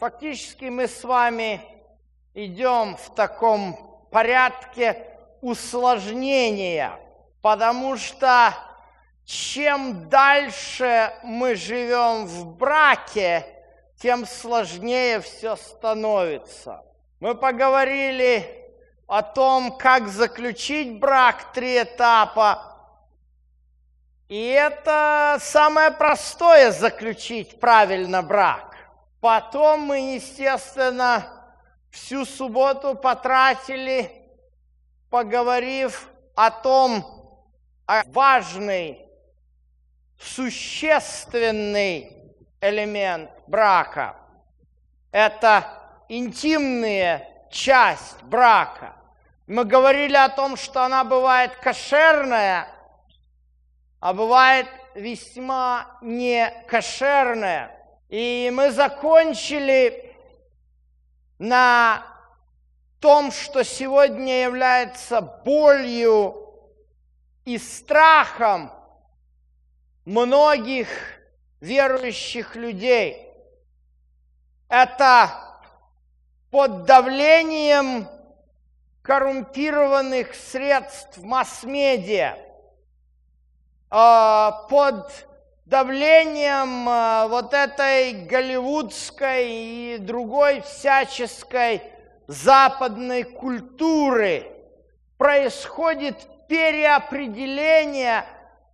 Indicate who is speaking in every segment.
Speaker 1: фактически мы с вами идем в таком порядке усложнения, потому что чем дальше мы живем в браке, тем сложнее все становится. Мы поговорили о том, как заключить брак, три этапа. И это самое простое заключить правильно брак. Потом мы, естественно, всю субботу потратили, поговорив о том, о важный, существенный элемент брака. Это интимная часть брака. Мы говорили о том, что она бывает кошерная, а бывает весьма не кошерная. И мы закончили на том, что сегодня является болью и страхом многих верующих людей. Это под давлением коррумпированных средств масс-медиа, а, под давлением а, вот этой голливудской и другой всяческой западной культуры происходит переопределение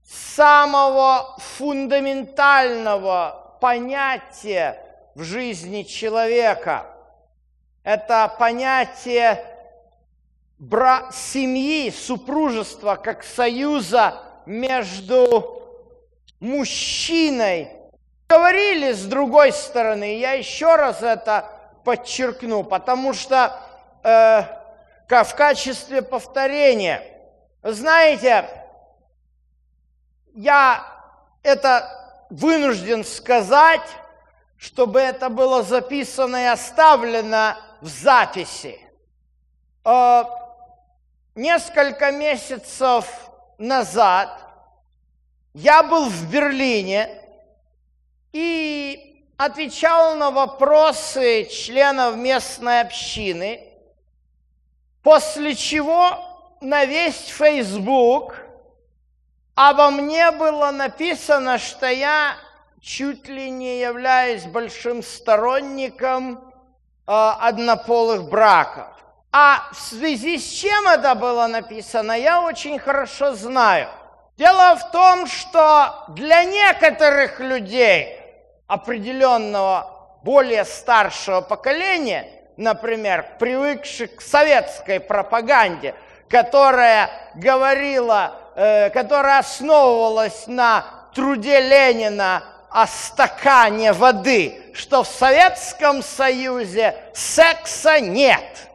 Speaker 1: самого фундаментального понятия в жизни человека. Это понятие бра- семьи, супружества как союза между мужчиной. Говорили с другой стороны, я еще раз это подчеркну, потому что э, в качестве повторения, знаете, я это вынужден сказать, чтобы это было записано и оставлено в записи. Э, несколько месяцев назад я был в Берлине и отвечал на вопросы членов местной общины, после чего на весь Facebook обо мне было написано, что я чуть ли не являюсь большим сторонником э, однополых браков. А в связи с чем это было написано, я очень хорошо знаю. Дело в том, что для некоторых людей определенного более старшего поколения, например, привыкших к советской пропаганде, которая говорила, э, которая основывалась на труде Ленина о стакане воды, что в Советском Союзе секса нет.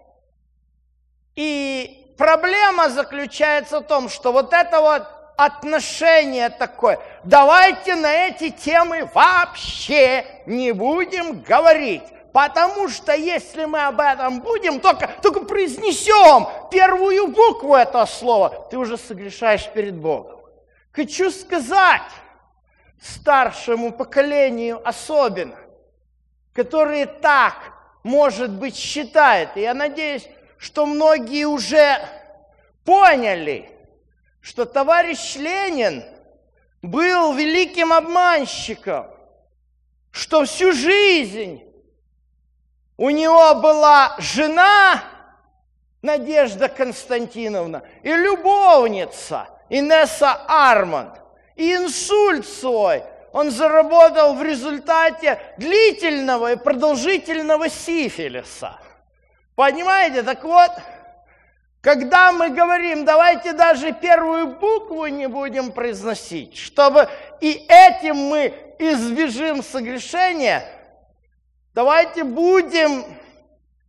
Speaker 1: И проблема заключается в том, что вот это вот отношение такое, давайте на эти темы вообще не будем говорить. Потому что если мы об этом будем, только, только произнесем первую букву этого слова, ты уже согрешаешь перед Богом. Хочу сказать старшему поколению особенно, которые так, может быть, считают, и я надеюсь, что многие уже поняли, что товарищ Ленин был великим обманщиком, что всю жизнь у него была жена Надежда Константиновна и любовница Инесса Арманд. И инсульт свой он заработал в результате длительного и продолжительного сифилиса. Понимаете? Так вот, когда мы говорим, давайте даже первую букву не будем произносить, чтобы и этим мы избежим согрешения, давайте будем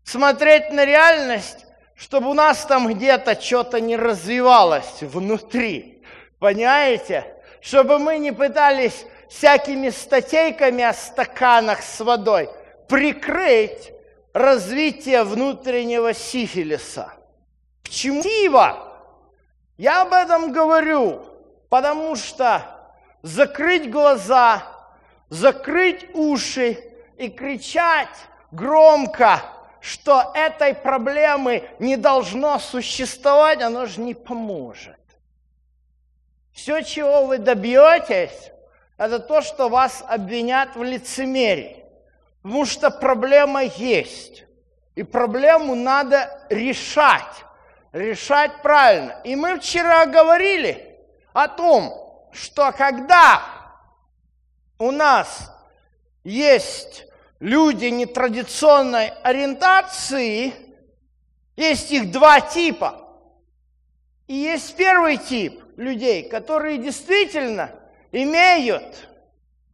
Speaker 1: смотреть на реальность, чтобы у нас там где-то что-то не развивалось внутри. Понимаете? Чтобы мы не пытались всякими статейками о стаканах с водой прикрыть развитие внутреннего сифилиса. Почему? Я об этом говорю, потому что закрыть глаза, закрыть уши и кричать громко, что этой проблемы не должно существовать, оно же не поможет. Все, чего вы добьетесь, это то, что вас обвинят в лицемерии. Потому что проблема есть. И проблему надо решать. Решать правильно. И мы вчера говорили о том, что когда у нас есть люди нетрадиционной ориентации, есть их два типа. И есть первый тип людей, которые действительно имеют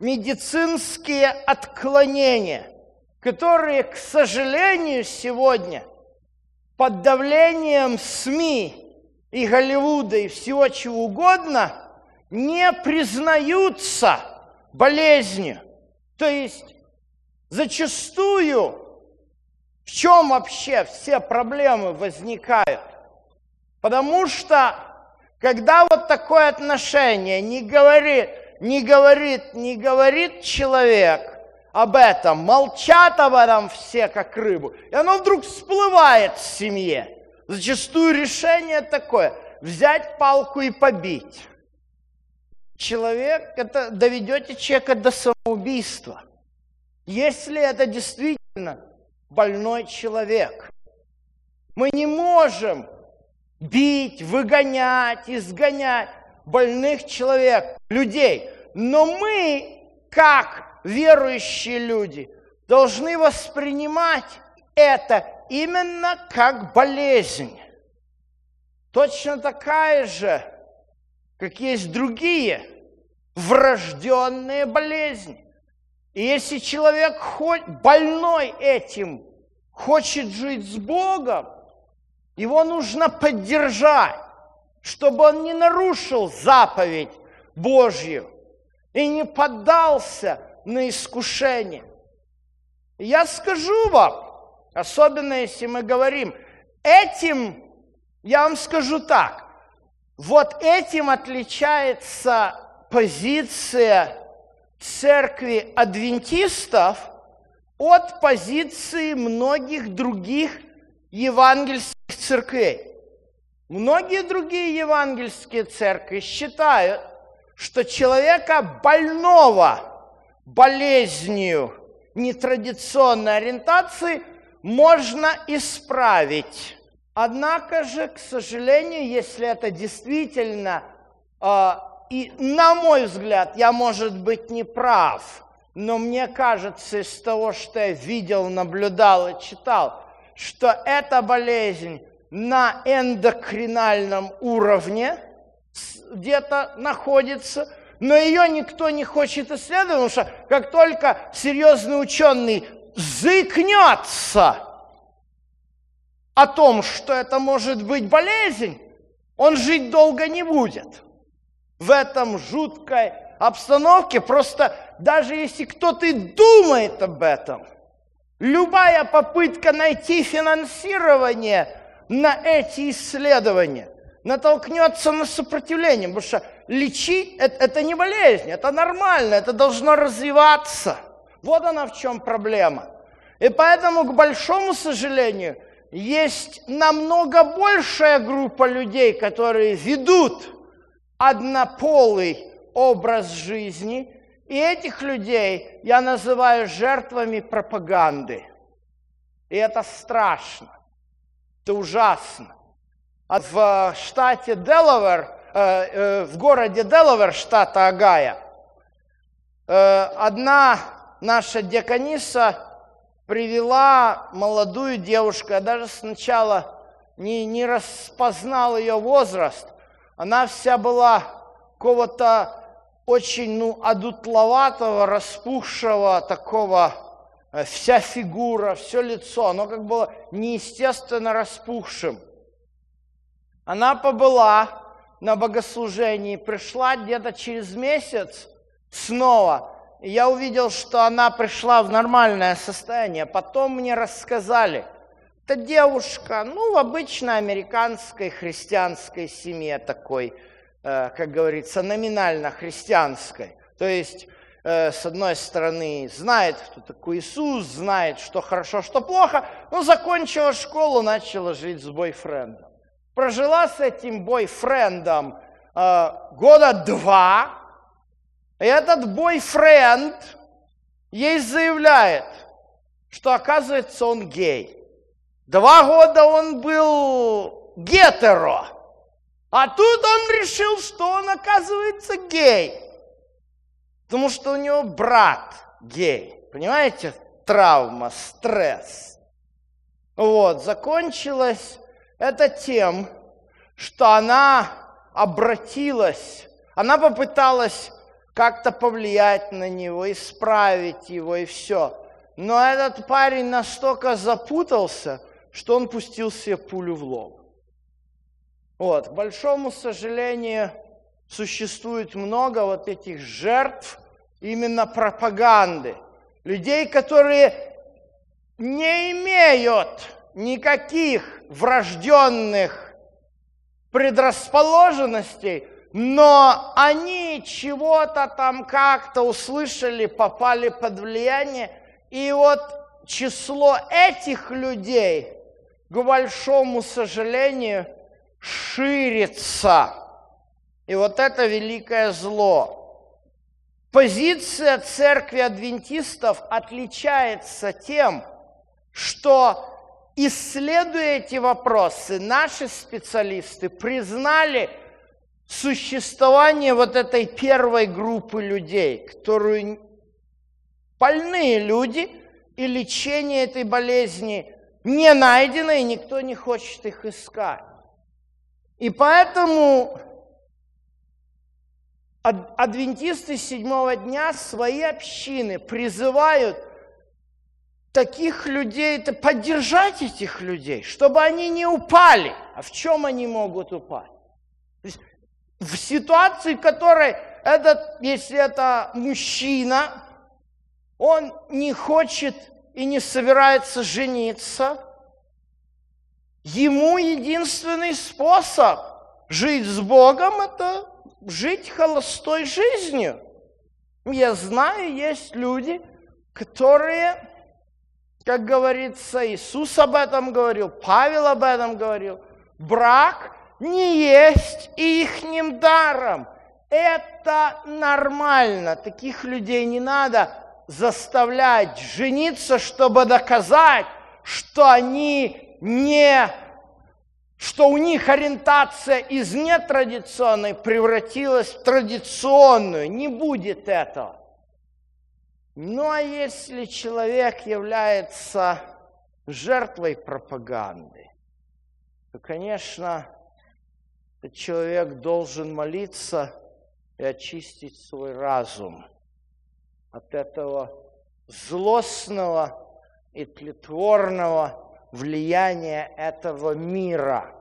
Speaker 1: медицинские отклонения, которые, к сожалению, сегодня под давлением СМИ и Голливуда и всего чего угодно не признаются болезнью. То есть зачастую в чем вообще все проблемы возникают? Потому что когда вот такое отношение не говорит, не говорит, не говорит человек об этом, молчат об этом все как рыбу, и оно вдруг всплывает в семье. Зачастую решение такое – взять палку и побить. Человек, это доведете человека до самоубийства. Если это действительно больной человек. Мы не можем бить, выгонять, изгонять больных человек, людей. Но мы, как верующие люди, должны воспринимать это именно как болезнь. Точно такая же, как есть другие врожденные болезни. И если человек хоть больной этим хочет жить с Богом, его нужно поддержать, чтобы он не нарушил заповедь Божью и не поддался на искушение. Я скажу вам, особенно если мы говорим, этим, я вам скажу так, вот этим отличается позиция церкви адвентистов от позиции многих других евангельских церквей. Многие другие евангельские церкви считают, что человека больного болезнью нетрадиционной ориентации можно исправить. Однако же, к сожалению, если это действительно, э, и на мой взгляд, я, может быть, не прав, но мне кажется, из того, что я видел, наблюдал и читал, что эта болезнь на эндокринальном уровне где-то находится, но ее никто не хочет исследовать, потому что как только серьезный ученый заикнется о том, что это может быть болезнь, он жить долго не будет. В этом жуткой обстановке просто даже если кто-то и думает об этом – Любая попытка найти финансирование на эти исследования натолкнется на сопротивление, потому что лечить это, это не болезнь, это нормально, это должно развиваться. Вот она в чем проблема. И поэтому, к большому сожалению, есть намного большая группа людей, которые ведут однополый образ жизни, и этих людей я называю жертвами пропаганды. И это страшно, это ужасно. А в штате Делавер, в городе Делавер, штата Агая, э, одна наша диакониса привела молодую девушку, я даже сначала не, не распознал ее возраст. Она вся была какого-то очень, ну, одутловатого, распухшего такого, э, вся фигура, все лицо, оно как было неестественно распухшим. Она побыла на богослужении, пришла где-то через месяц снова. И я увидел, что она пришла в нормальное состояние. Потом мне рассказали, это девушка, ну, в обычной американской христианской семье такой – Э, как говорится, номинально христианской. То есть э, с одной стороны, знает, кто такой Иисус, знает, что хорошо, что плохо, но закончила школу, начала жить с бойфрендом. Прожила с этим бойфрендом э, года два, и этот бойфренд ей заявляет, что оказывается он гей. Два года он был гетеро, а тут он решил, что он оказывается гей. Потому что у него брат гей. Понимаете? Травма, стресс. Вот, закончилось это тем, что она обратилась, она попыталась как-то повлиять на него, исправить его и все. Но этот парень настолько запутался, что он пустил себе пулю в лоб. Вот, к большому сожалению, существует много вот этих жертв именно пропаганды. Людей, которые не имеют никаких врожденных предрасположенностей, но они чего-то там как-то услышали, попали под влияние, и вот число этих людей, к большому сожалению, ширится. И вот это великое зло. Позиция церкви адвентистов отличается тем, что исследуя эти вопросы, наши специалисты признали существование вот этой первой группы людей, которую больные люди и лечение этой болезни не найдено, и никто не хочет их искать. И поэтому адвентисты седьмого дня свои общины призывают таких людей, это поддержать этих людей, чтобы они не упали. А в чем они могут упасть? в ситуации, в которой этот, если это мужчина, он не хочет и не собирается жениться, ему единственный способ жить с Богом – это жить холостой жизнью. Я знаю, есть люди, которые, как говорится, Иисус об этом говорил, Павел об этом говорил, брак не есть ихним даром. Это нормально. Таких людей не надо заставлять жениться, чтобы доказать, что они не что у них ориентация из нетрадиционной превратилась в традиционную. Не будет этого. Ну а если человек является жертвой пропаганды, то, конечно, этот человек должен молиться и очистить свой разум от этого злостного и тлетворного влияние этого мира.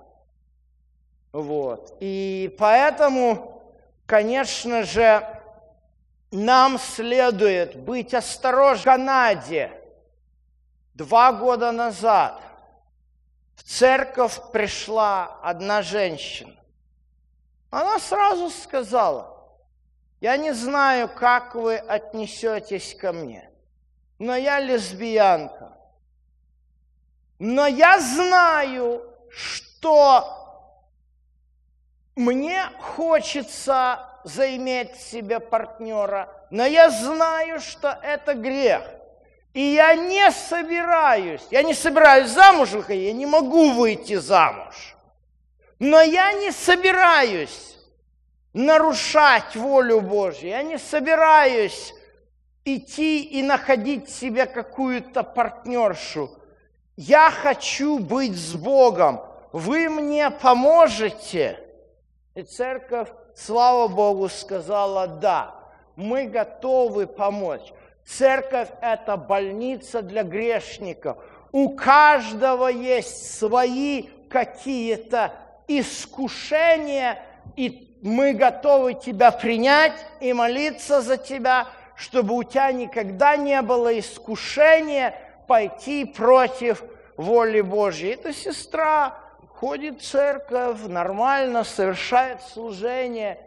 Speaker 1: Вот. И поэтому, конечно же, нам следует быть осторожны. В Канаде два года назад в церковь пришла одна женщина. Она сразу сказала, я не знаю, как вы отнесетесь ко мне, но я лесбиянка. Но я знаю, что мне хочется заиметь себе партнера, но я знаю, что это грех. И я не собираюсь, я не собираюсь замуж выходить, я не могу выйти замуж. Но я не собираюсь нарушать волю Божью, я не собираюсь идти и находить себе какую-то партнершу. Я хочу быть с Богом. Вы мне поможете? И церковь, слава Богу, сказала, да, мы готовы помочь. Церковь – это больница для грешников. У каждого есть свои какие-то искушения, и мы готовы тебя принять и молиться за тебя, чтобы у тебя никогда не было искушения – пойти против воли Божьей. Эта сестра ходит церковь, нормально совершает служение.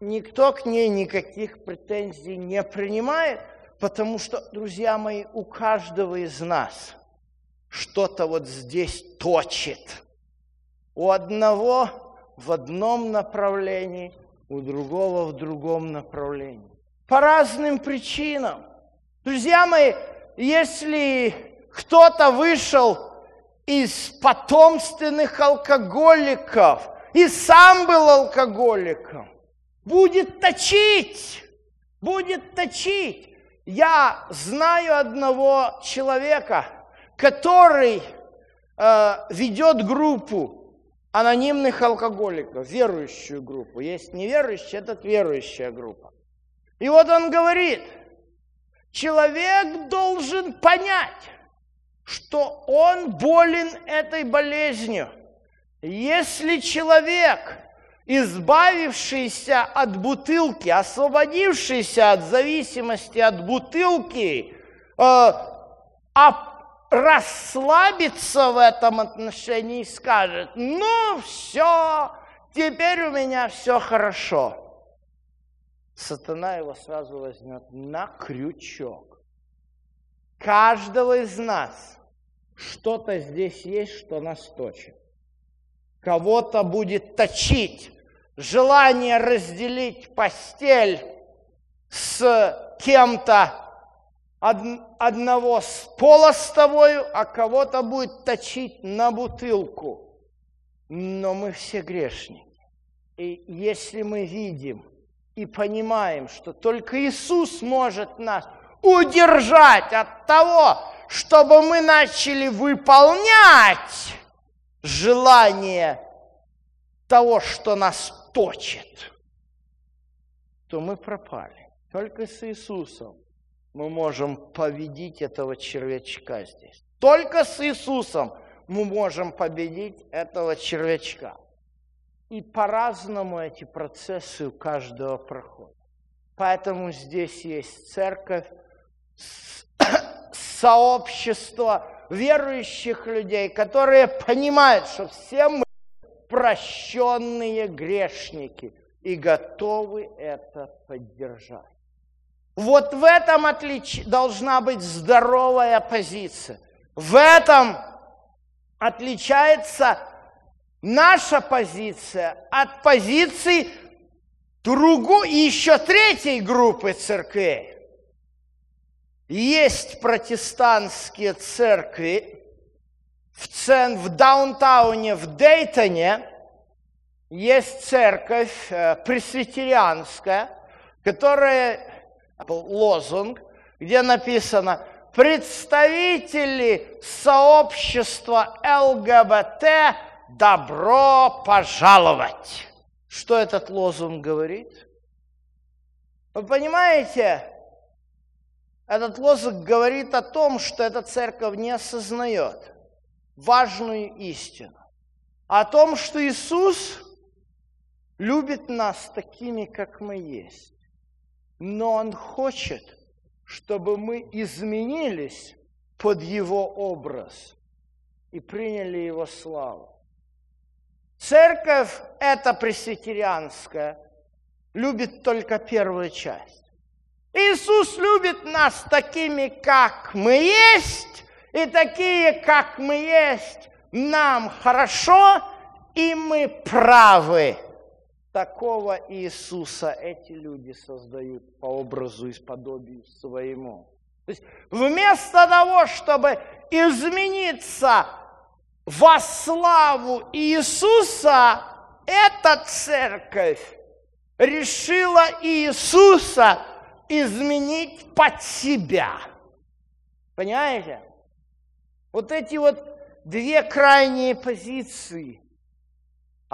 Speaker 1: никто к ней никаких претензий не принимает, потому что, друзья мои, у каждого из нас что-то вот здесь точит. У одного в одном направлении, у другого в другом направлении. По разным причинам. Друзья мои, если кто-то вышел из потомственных алкоголиков и сам был алкоголиком, будет точить, будет точить. Я знаю одного человека, который э, ведет группу анонимных алкоголиков, верующую группу. Есть неверующая, это верующая группа. И вот он говорит, человек должен понять, что он болен этой болезнью. Если человек, избавившийся от бутылки, освободившийся от зависимости от бутылки, э, а расслабиться в этом отношении и скажет, ну все, теперь у меня все хорошо. Сатана его сразу возьмет на крючок. Каждого из нас что-то здесь есть, что нас точит. Кого-то будет точить желание разделить постель с кем-то одного с пола с тобою, а кого-то будет точить на бутылку. Но мы все грешники. И если мы видим и понимаем, что только Иисус может нас удержать от того, чтобы мы начали выполнять желание того, что нас точит, то мы пропали. Только с Иисусом мы можем победить этого червячка здесь. Только с Иисусом мы можем победить этого червячка. И по-разному эти процессы у каждого проходят. Поэтому здесь есть церковь, сообщество верующих людей, которые понимают, что все мы прощенные грешники и готовы это поддержать. Вот в этом отлич... должна быть здоровая позиция. В этом отличается наша позиция от позиции другой и еще третьей группы церквей. Есть протестантские церкви в, цен, в даунтауне, в Дейтоне, есть церковь э, пресвитерианская, которая лозунг, где написано «Представители сообщества ЛГБТ, добро пожаловать!» Что этот лозунг говорит? Вы понимаете, этот лозунг говорит о том, что эта церковь не осознает важную истину. О том, что Иисус любит нас такими, как мы есть но Он хочет, чтобы мы изменились под Его образ и приняли Его славу. Церковь, эта пресвитерианская, любит только первую часть. Иисус любит нас такими, как мы есть, и такие, как мы есть, нам хорошо, и мы правы такого Иисуса эти люди создают по образу и подобию своему. То есть вместо того, чтобы измениться во славу Иисуса, эта церковь решила Иисуса изменить под себя. Понимаете? Вот эти вот две крайние позиции –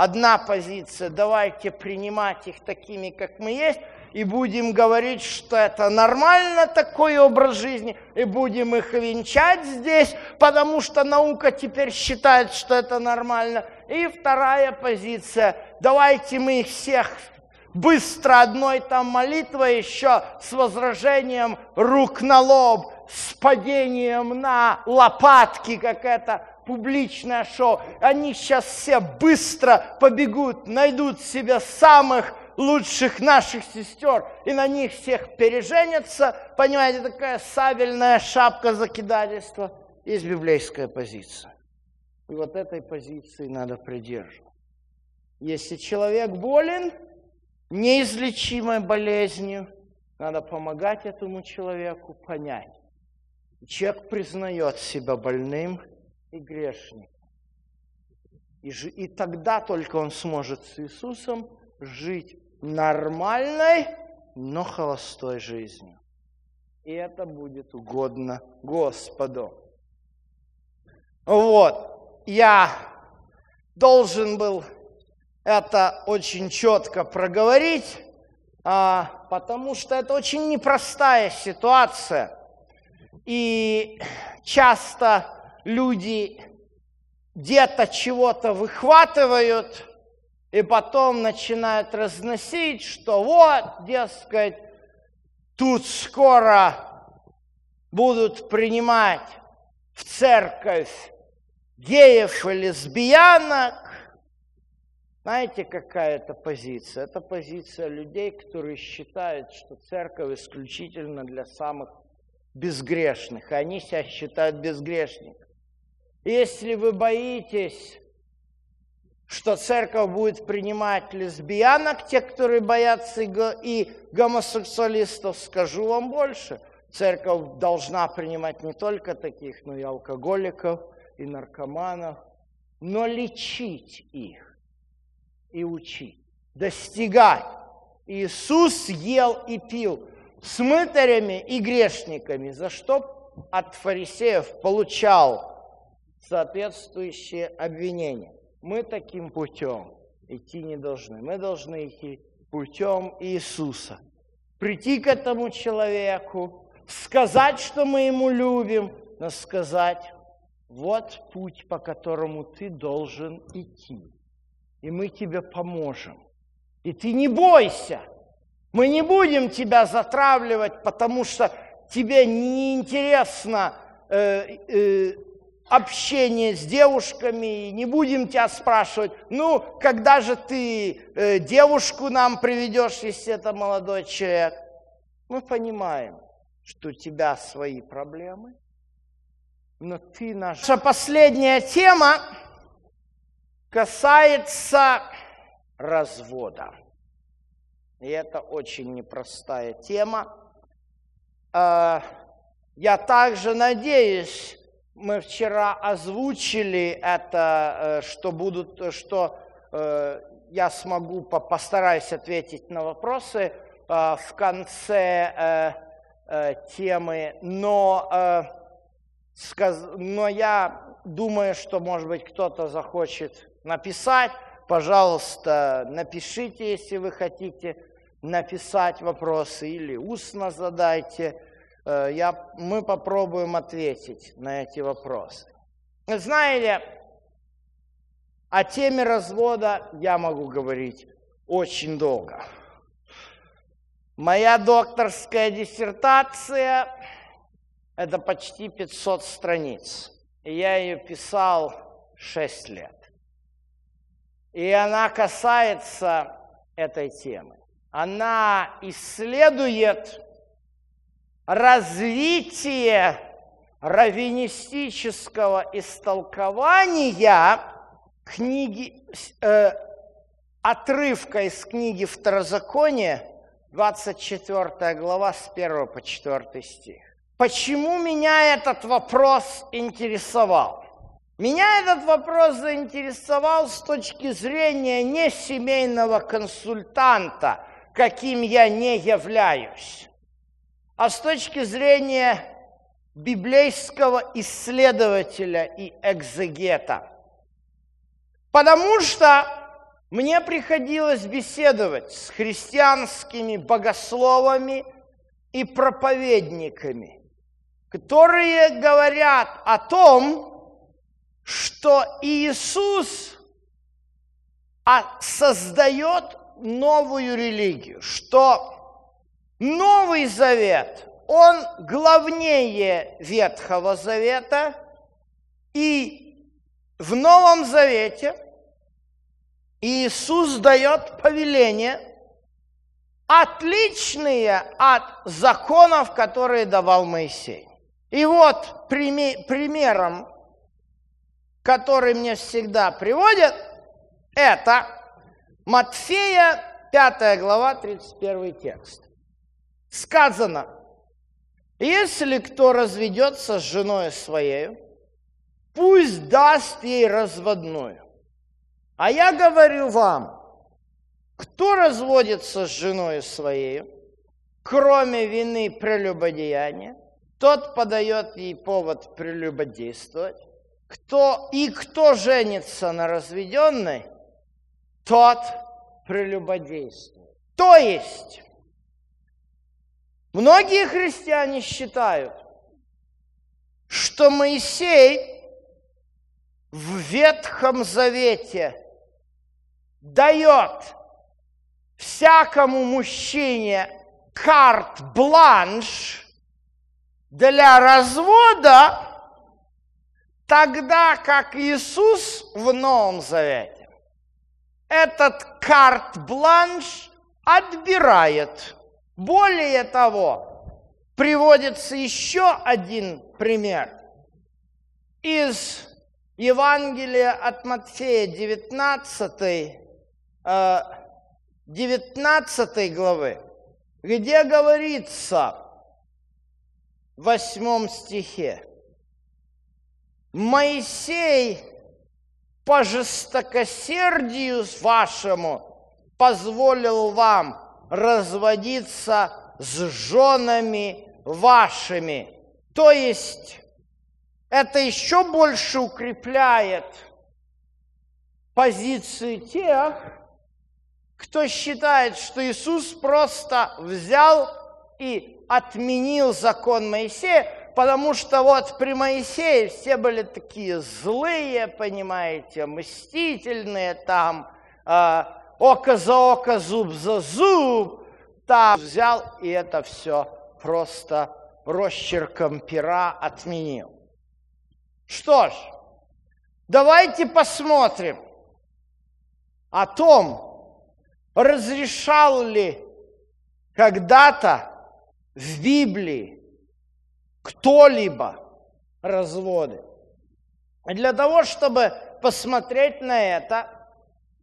Speaker 1: Одна позиция, давайте принимать их такими, как мы есть, и будем говорить, что это нормально такой образ жизни, и будем их венчать здесь, потому что наука теперь считает, что это нормально. И вторая позиция, давайте мы их всех быстро одной там молитвой еще с возражением рук на лоб, с падением на лопатки, как это публичное шоу. Они сейчас все быстро побегут, найдут себе самых лучших наших сестер и на них всех переженятся. Понимаете, такая сабельная шапка закидательства. Есть библейская позиция. И вот этой позиции надо придерживаться. Если человек болен неизлечимой болезнью, надо помогать этому человеку понять. Человек признает себя больным и грешником. И, и тогда только он сможет с Иисусом жить нормальной, но холостой жизнью. И это будет угодно Господу. Вот, я должен был это очень четко проговорить, а, потому что это очень непростая ситуация. И часто люди где-то чего-то выхватывают, и потом начинают разносить, что вот, дескать, тут скоро будут принимать в церковь геев и лесбиянок. Знаете, какая это позиция? Это позиция людей, которые считают, что церковь исключительно для самых безгрешных. И они себя считают безгрешниками. Если вы боитесь, что церковь будет принимать лесбиянок, те, которые боятся и гомосексуалистов, скажу вам больше. Церковь должна принимать не только таких, но и алкоголиков, и наркоманов, но лечить их и учить, достигать. Иисус ел и пил с мытарями и грешниками, за что от фарисеев получал соответствующие обвинения. Мы таким путем идти не должны. Мы должны идти путем Иисуса. Прийти к этому человеку, сказать, что мы ему любим, но сказать, вот путь, по которому ты должен идти. И мы тебе поможем. И ты не бойся. Мы не будем тебя затравливать, потому что тебе неинтересно э, э, общение с девушками, не будем тебя спрашивать, ну, когда же ты э, девушку нам приведешь, если это молодой человек. Мы понимаем, что у тебя свои проблемы, но ты наш... Наша последняя тема касается развода. И это очень непростая тема. А, я также надеюсь, мы вчера озвучили это, э, что будут, что э, я смогу, постараюсь ответить на вопросы э, в конце темы, но, но я думаю, что, может быть, кто-то захочет написать. Пожалуйста, напишите, если вы хотите написать вопросы или устно задайте. Э, я, мы попробуем ответить на эти вопросы. Знаете, о теме развода я могу говорить очень долго. Моя докторская диссертация – это почти 500 страниц. И я ее писал 6 лет. И она касается этой темы. Она исследует развитие раввинистического истолкования книги, э, отрывка из книги Второзакония, 24 глава, с 1 по 4 стих. Почему меня этот вопрос интересовал? Меня этот вопрос заинтересовал с точки зрения не семейного консультанта, каким я не являюсь а с точки зрения библейского исследователя и экзегета. Потому что мне приходилось беседовать с христианскими богословами и проповедниками, которые говорят о том, что Иисус создает новую религию, что Новый Завет, он главнее Ветхого Завета, и в Новом Завете Иисус дает повеление отличные от законов, которые давал Моисей. И вот примером, который мне всегда приводят, это Матфея 5 глава, 31 текст. Сказано, если кто разведется с женой своей, пусть даст ей разводную. А я говорю вам, кто разводится с женой своей, кроме вины прелюбодеяния, тот подает ей повод прелюбодействовать. Кто, и кто женится на разведенной, тот прелюбодействует. То есть, многие христиане считают, что Моисей в Ветхом Завете дает всякому мужчине карт-бланш для развода, тогда как Иисус в Новом Завете этот карт-бланш отбирает. Более того, приводится еще один пример из Евангелия от Матфея 19, 19 главы, где говорится в 8 стихе, Моисей по жестокосердию вашему позволил вам разводиться с женами вашими. То есть это еще больше укрепляет позиции тех, кто считает, что Иисус просто взял и отменил закон Моисея, потому что вот при Моисее все были такие злые, понимаете, мстительные там, э, око за око, зуб за зуб, там взял и это все просто росчерком пера отменил. Что ж, давайте посмотрим о том, разрешал ли когда-то в Библии кто-либо разводы. И для того, чтобы посмотреть на это,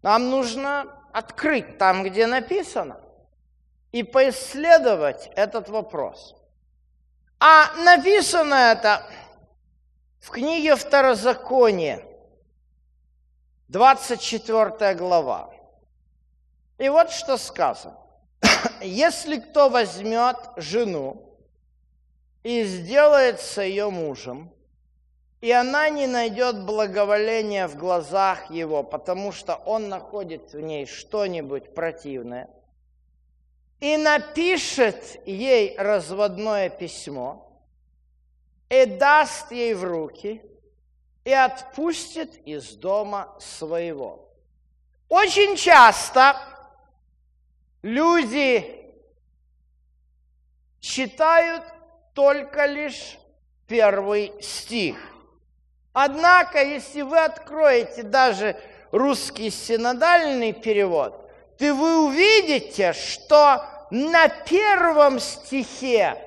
Speaker 1: нам нужно открыть там, где написано, и поисследовать этот вопрос. А написано это в книге Второзакония, 24 глава. И вот что сказано. Если кто возьмет жену и сделается ее мужем, и она не найдет благоволения в глазах его, потому что он находит в ней что-нибудь противное, и напишет ей разводное письмо, и даст ей в руки, и отпустит из дома своего. Очень часто люди читают только лишь первый стих. Однако, если вы откроете даже русский синодальный перевод, то вы увидите, что на первом стихе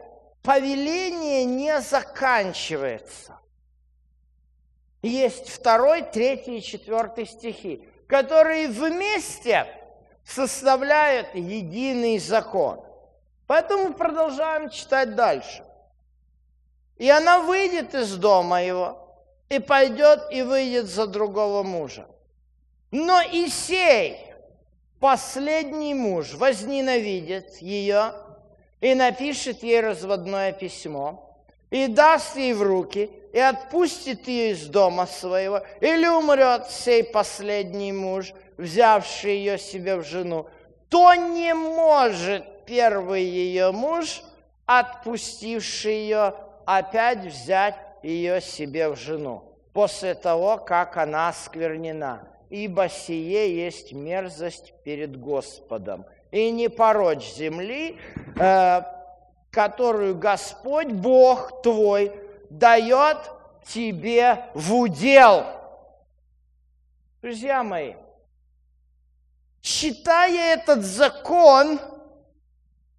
Speaker 1: повеление не заканчивается. Есть второй, третий и четвертый стихи, которые вместе составляют единый закон. Поэтому продолжаем читать дальше. И она выйдет из дома его, и пойдет и выйдет за другого мужа. Но Исей, последний муж, возненавидит ее и напишет ей разводное письмо, и даст ей в руки, и отпустит ее из дома своего, или умрет сей последний муж, взявший ее себе в жену, то не может первый ее муж, отпустивший ее, опять взять ее себе в жену, после того, как она осквернена. Ибо сие есть мерзость перед Господом. И не порочь земли, э, которую Господь, Бог твой, дает тебе в удел. Друзья мои, читая этот закон,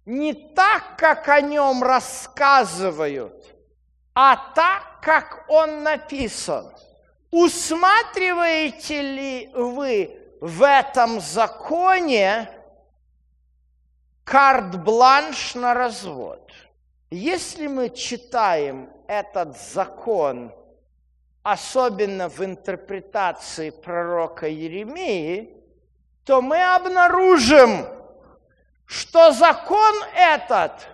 Speaker 1: не так, как о нем рассказывают, а так, как он написан. Усматриваете ли вы в этом законе карт-бланш на развод? Если мы читаем этот закон, особенно в интерпретации пророка Еремии, то мы обнаружим, что закон этот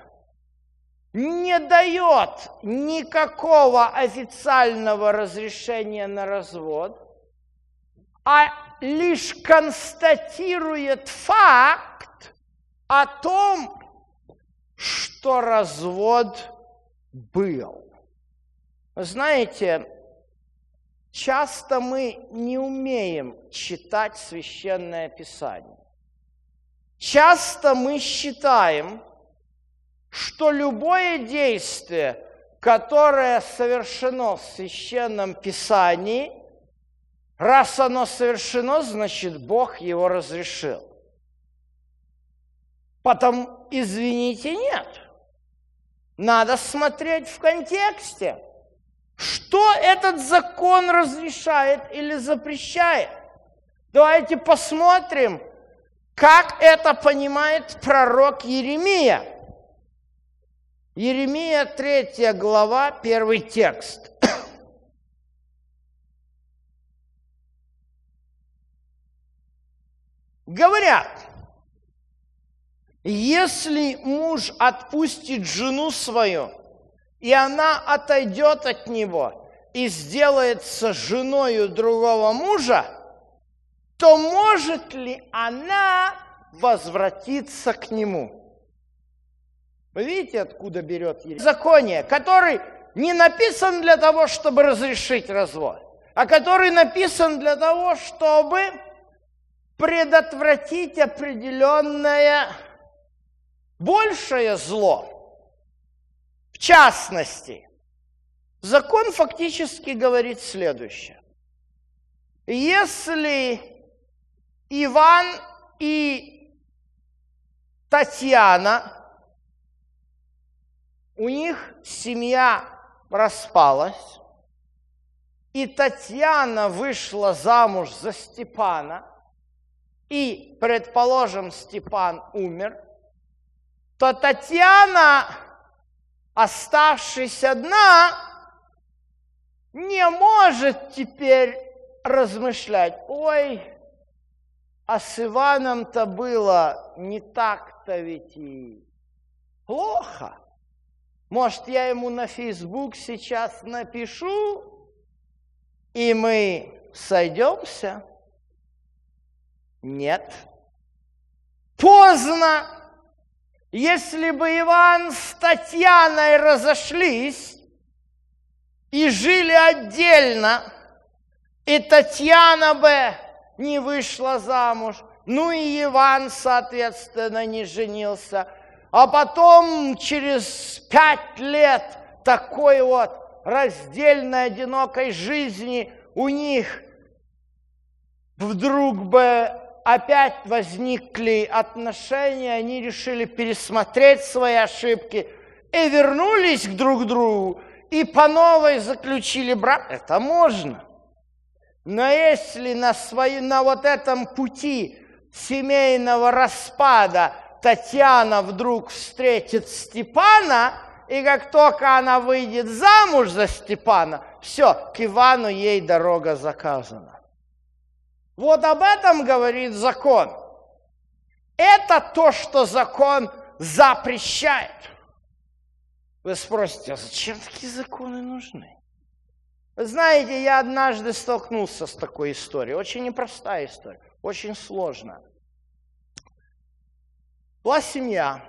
Speaker 1: не дает никакого официального разрешения на развод, а лишь констатирует факт о том, что развод был. Знаете, часто мы не умеем читать священное писание. Часто мы считаем, что любое действие, которое совершено в священном писании, раз оно совершено, значит Бог его разрешил. Потом, извините, нет. Надо смотреть в контексте. Что этот закон разрешает или запрещает? Давайте посмотрим, как это понимает пророк Еремия. Еремия 3 глава, первый текст. Говорят, если муж отпустит жену свою, и она отойдет от него и сделается женою другого мужа, то может ли она возвратиться к нему? Вы видите, откуда берет законие, который не написан для того, чтобы разрешить развод, а который написан для того, чтобы предотвратить определенное большее зло. В частности, закон фактически говорит следующее. Если Иван и Татьяна, у них семья распалась, и Татьяна вышла замуж за Степана, и, предположим, Степан умер, то Татьяна оставшись одна, не может теперь размышлять, ой, а с Иваном-то было не так-то ведь и плохо. Может, я ему на Фейсбук сейчас напишу, и мы сойдемся? Нет. Поздно. Если бы Иван с Татьяной разошлись и жили отдельно, и Татьяна бы не вышла замуж, ну и Иван, соответственно, не женился, а потом через пять лет такой вот раздельной, одинокой жизни у них вдруг бы опять возникли отношения, они решили пересмотреть свои ошибки и вернулись к друг другу, и по новой заключили брак. Это можно. Но если на, свою, на вот этом пути семейного распада Татьяна вдруг встретит Степана, и как только она выйдет замуж за Степана, все, к Ивану ей дорога заказана. Вот об этом говорит закон. Это то, что закон запрещает. Вы спросите, а зачем такие законы нужны? Вы знаете, я однажды столкнулся с такой историей. Очень непростая история, очень сложная. Была семья,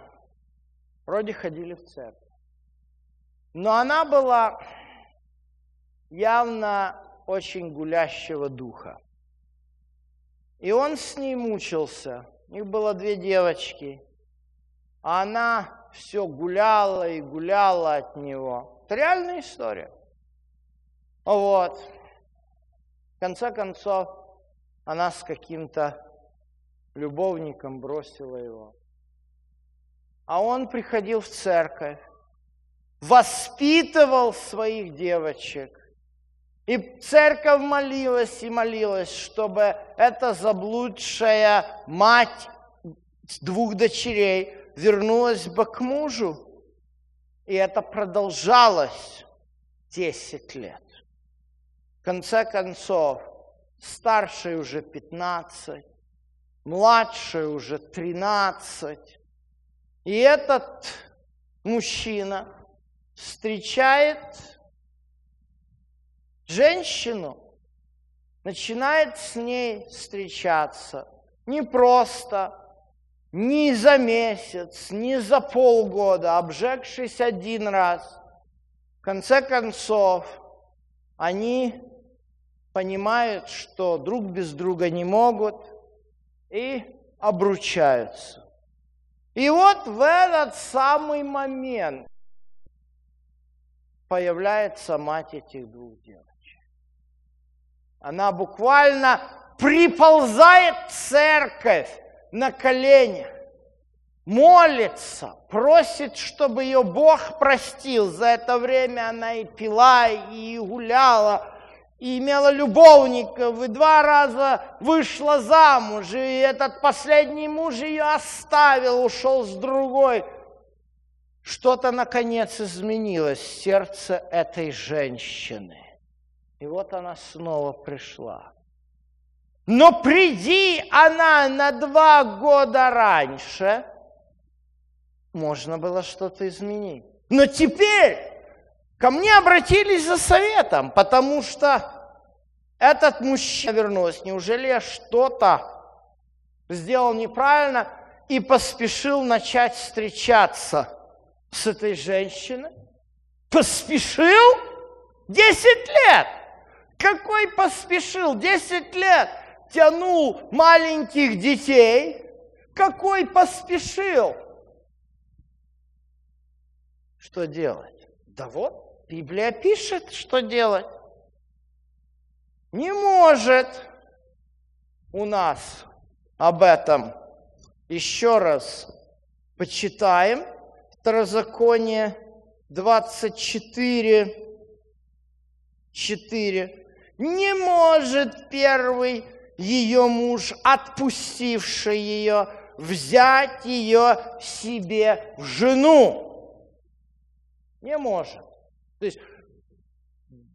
Speaker 1: вроде ходили в церковь. Но она была явно очень гулящего духа. И он с ней мучился. У них было две девочки. А она все гуляла и гуляла от него. Это реальная история. Вот. В конце концов, она с каким-то любовником бросила его. А он приходил в церковь, воспитывал своих девочек. И церковь молилась и молилась, чтобы эта заблудшая мать двух дочерей вернулась бы к мужу. И это продолжалось 10 лет. В конце концов, старший уже 15, младший уже 13. И этот мужчина встречает женщину, начинает с ней встречаться. Не просто, не за месяц, не за полгода, обжегшись один раз. В конце концов, они понимают, что друг без друга не могут, и обручаются. И вот в этот самый момент появляется мать этих двух девочек. Она буквально приползает в церковь на коленях, молится, просит, чтобы ее Бог простил. За это время она и пила, и гуляла, и имела любовников, и два раза вышла замуж, и этот последний муж ее оставил, ушел с другой. Что-то, наконец, изменилось в сердце этой женщины. И вот она снова пришла. Но приди она на два года раньше, можно было что-то изменить. Но теперь Ко мне обратились за советом, потому что этот мужчина вернулся. Неужели я что-то сделал неправильно и поспешил начать встречаться с этой женщиной? Поспешил? Десять лет! Какой поспешил? Десять лет тянул маленьких детей. Какой поспешил? Что делать? Да вот, Библия пишет, что делать. Не может у нас об этом. Еще раз почитаем. Второзаконие 24, 4. Не может первый ее муж, отпустивший ее, взять ее себе в жену. Не может. То есть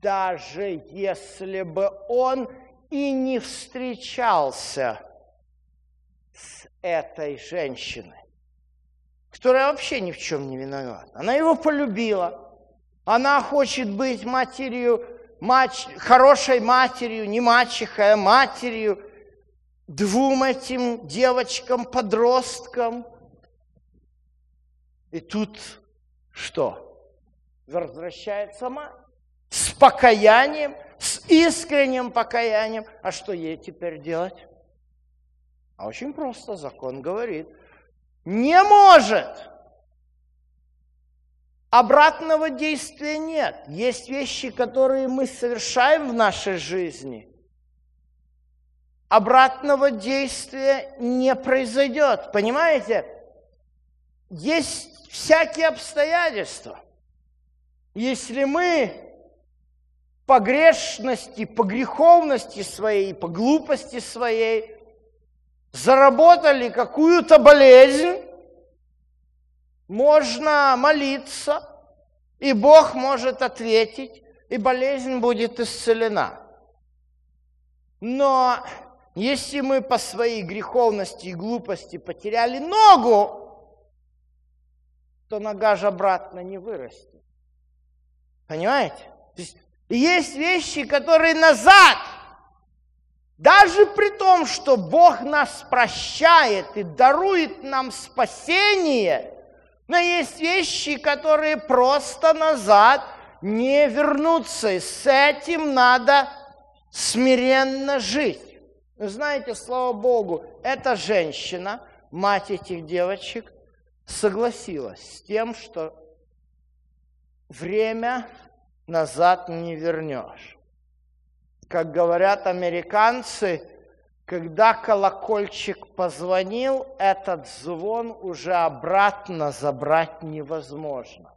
Speaker 1: даже если бы он и не встречался с этой женщиной, которая вообще ни в чем не виновата. Она его полюбила. Она хочет быть матерью, мать, хорошей матерью, не мачехой, а матерью двум этим девочкам-подросткам. И тут что? Возвращается мать с покаянием, с искренним покаянием. А что ей теперь делать? А очень просто, закон говорит. Не может. Обратного действия нет. Есть вещи, которые мы совершаем в нашей жизни. Обратного действия не произойдет. Понимаете? Есть всякие обстоятельства. Если мы по грешности, по греховности своей, по глупости своей заработали какую-то болезнь, можно молиться, и Бог может ответить, и болезнь будет исцелена. Но если мы по своей греховности и глупости потеряли ногу, то нога же обратно не вырастет. Понимаете? То есть есть вещи, которые назад, даже при том, что Бог нас прощает и дарует нам спасение, но есть вещи, которые просто назад не вернутся. И с этим надо смиренно жить. Вы знаете, слава Богу, эта женщина, мать этих девочек, согласилась с тем, что время назад не вернешь. Как говорят американцы, когда колокольчик позвонил, этот звон уже обратно забрать невозможно.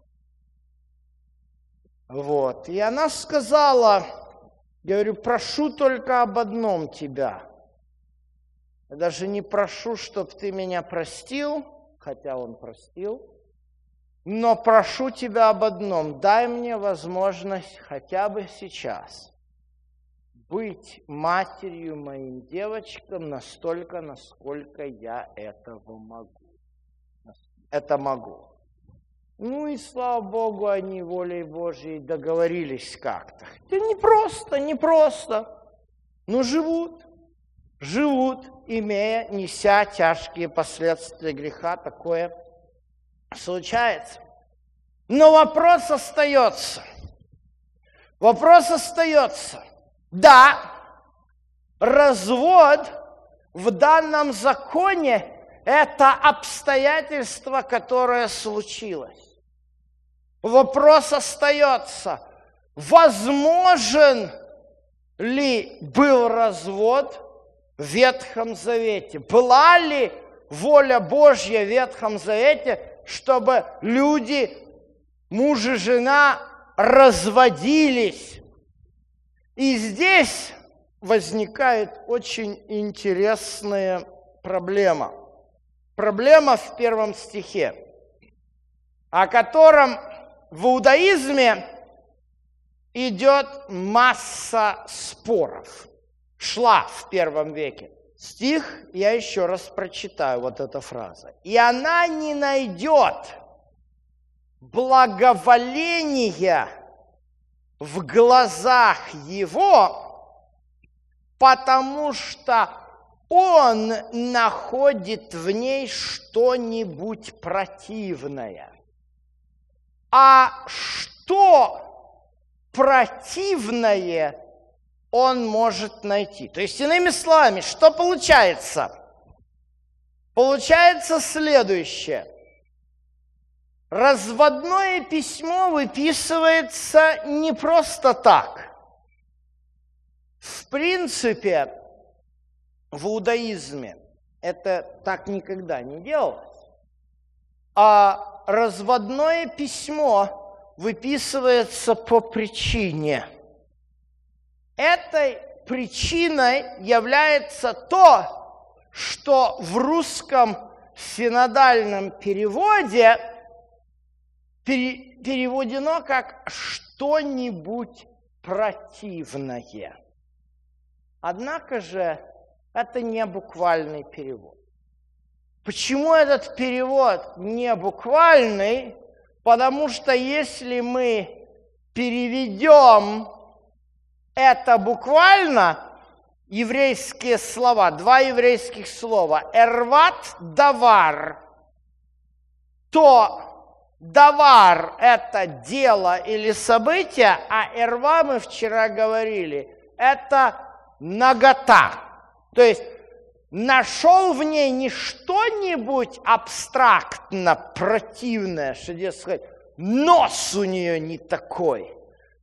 Speaker 1: Вот. И она сказала, говорю, прошу только об одном тебя. Я даже не прошу, чтобы ты меня простил, хотя он простил, но прошу тебя об одном, дай мне возможность хотя бы сейчас быть матерью моим девочкам настолько, насколько я этого могу. Это могу. Ну и слава Богу, они волей Божьей договорились как-то. Это не просто, не просто. Но живут, живут, имея, неся тяжкие последствия греха. Такое случается. Но вопрос остается. Вопрос остается. Да, развод в данном законе – это обстоятельство, которое случилось. Вопрос остается, возможен ли был развод в Ветхом Завете? Была ли воля Божья в Ветхом Завете, чтобы люди, муж и жена, разводились? И здесь возникает очень интересная проблема. Проблема в первом стихе, о котором в иудаизме идет масса споров. Шла в первом веке. Стих я еще раз прочитаю, вот эта фраза. «И она не найдет благоволения в глазах его, потому что он находит в ней что-нибудь противное. А что противное он может найти? То есть, иными словами, что получается? Получается следующее. Разводное письмо выписывается не просто так. В принципе, в иудаизме это так никогда не делалось. А разводное письмо выписывается по причине. Этой причиной является то, что в русском синодальном переводе переводено как что-нибудь противное. Однако же это не буквальный перевод. Почему этот перевод не буквальный? Потому что если мы переведем это буквально, еврейские слова, два еврейских слова, эрват, давар, то давар – это дело или событие, а эрва, мы вчера говорили, это нагота. То есть нашел в ней не что-нибудь абстрактно противное, что, дескать, нос у нее не такой,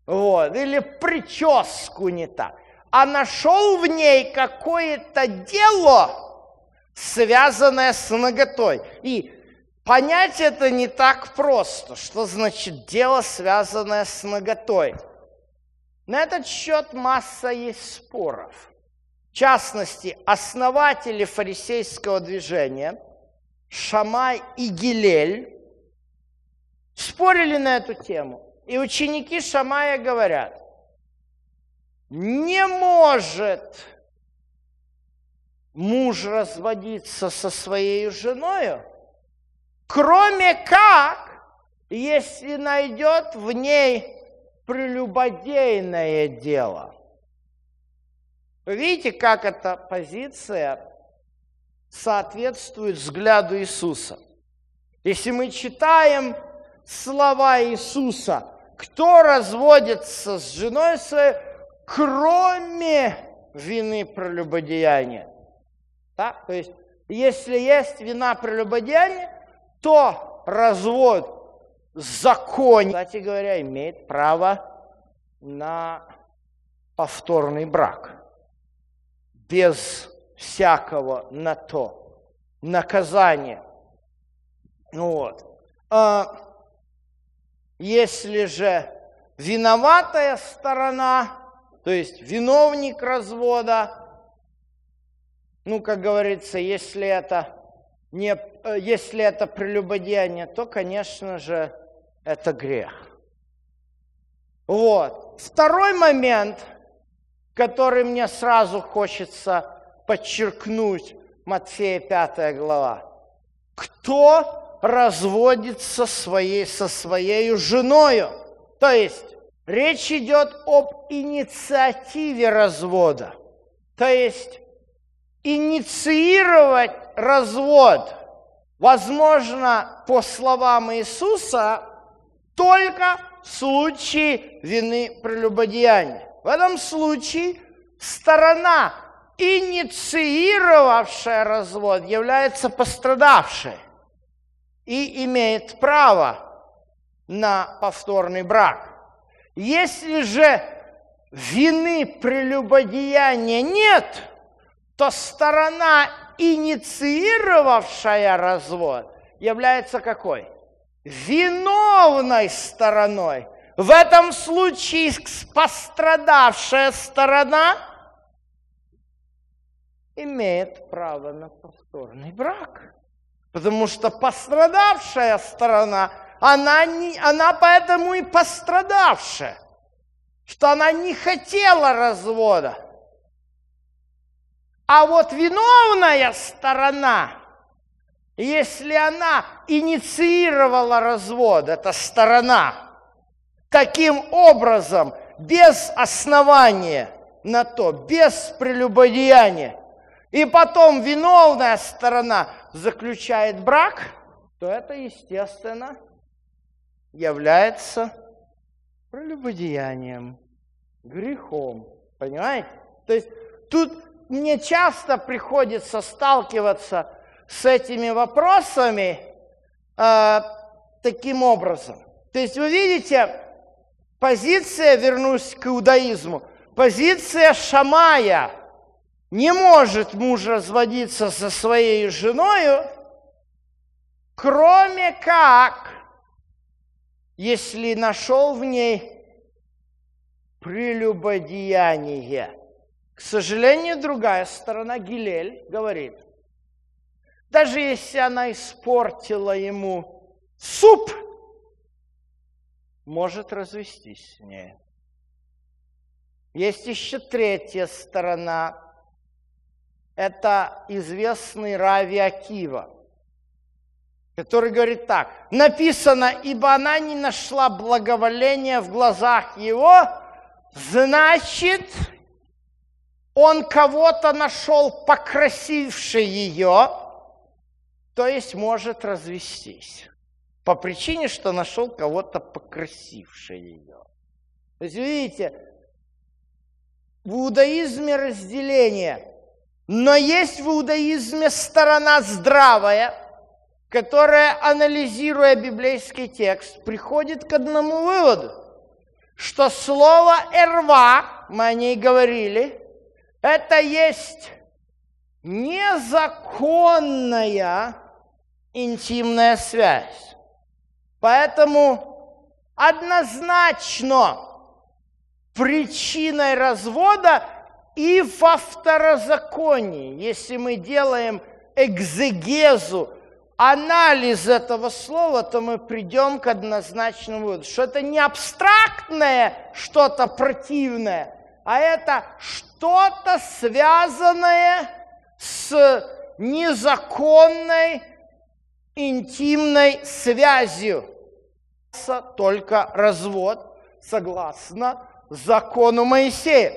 Speaker 1: вот, или прическу не так, а нашел в ней какое-то дело, связанное с наготой. И понять это не так просто, что значит дело, связанное с наготой. На этот счет масса есть споров – в частности, основатели фарисейского движения Шамай и Гилель спорили на эту тему. И ученики Шамая говорят, не может муж разводиться со своей женой, кроме как, если найдет в ней прелюбодейное дело – видите, как эта позиция соответствует взгляду Иисуса. Если мы читаем слова Иисуса, кто разводится с женой своей, кроме вины прелюбодеяния. Так? То есть, если есть вина прелюбодеяния, то развод закон, кстати говоря, имеет право на повторный брак без всякого на то наказание. Ну вот. А, если же виноватая сторона, то есть виновник развода, ну, как говорится, если это, не, если это прелюбодеяние, то, конечно же, это грех. Вот. Второй момент, который мне сразу хочется подчеркнуть, Матфея 5 глава. Кто разводится своей, со своей женою? То есть речь идет об инициативе развода. То есть инициировать развод возможно, по словам Иисуса, только в случае вины прелюбодеяния. В этом случае сторона, инициировавшая развод, является пострадавшей и имеет право на повторный брак. Если же вины прелюбодеяния нет – то сторона, инициировавшая развод, является какой? Виновной стороной. В этом случае пострадавшая сторона имеет право на повторный брак. Потому что пострадавшая сторона, она, не, она поэтому и пострадавшая, что она не хотела развода. А вот виновная сторона, если она инициировала развод, эта сторона, таким образом, без основания на то, без прелюбодеяния, и потом виновная сторона заключает брак, то это, естественно, является прелюбодеянием, грехом. Понимаете? То есть тут мне часто приходится сталкиваться с этими вопросами э, таким образом. То есть вы видите, позиция, вернусь к иудаизму, позиция Шамая не может муж разводиться со своей женой, кроме как, если нашел в ней прелюбодеяние – к сожалению, другая сторона, Гилель, говорит, даже если она испортила ему суп, может развестись с ней. Есть еще третья сторона. Это известный Рави Акива, который говорит так. Написано, ибо она не нашла благоволения в глазах его, значит, он кого-то нашел покрасивше ее, то есть может развестись. По причине, что нашел кого-то покрасивше ее. То есть, видите, в иудаизме разделение, но есть в иудаизме сторона здравая, которая, анализируя библейский текст, приходит к одному выводу, что слово «эрва», мы о ней говорили, это есть незаконная интимная связь. Поэтому однозначно причиной развода и во второзаконии, если мы делаем экзегезу, анализ этого слова, то мы придем к однозначному выводу, что это не абстрактное что-то противное, а это что-то связанное с незаконной интимной связью. Только развод согласно закону Моисея.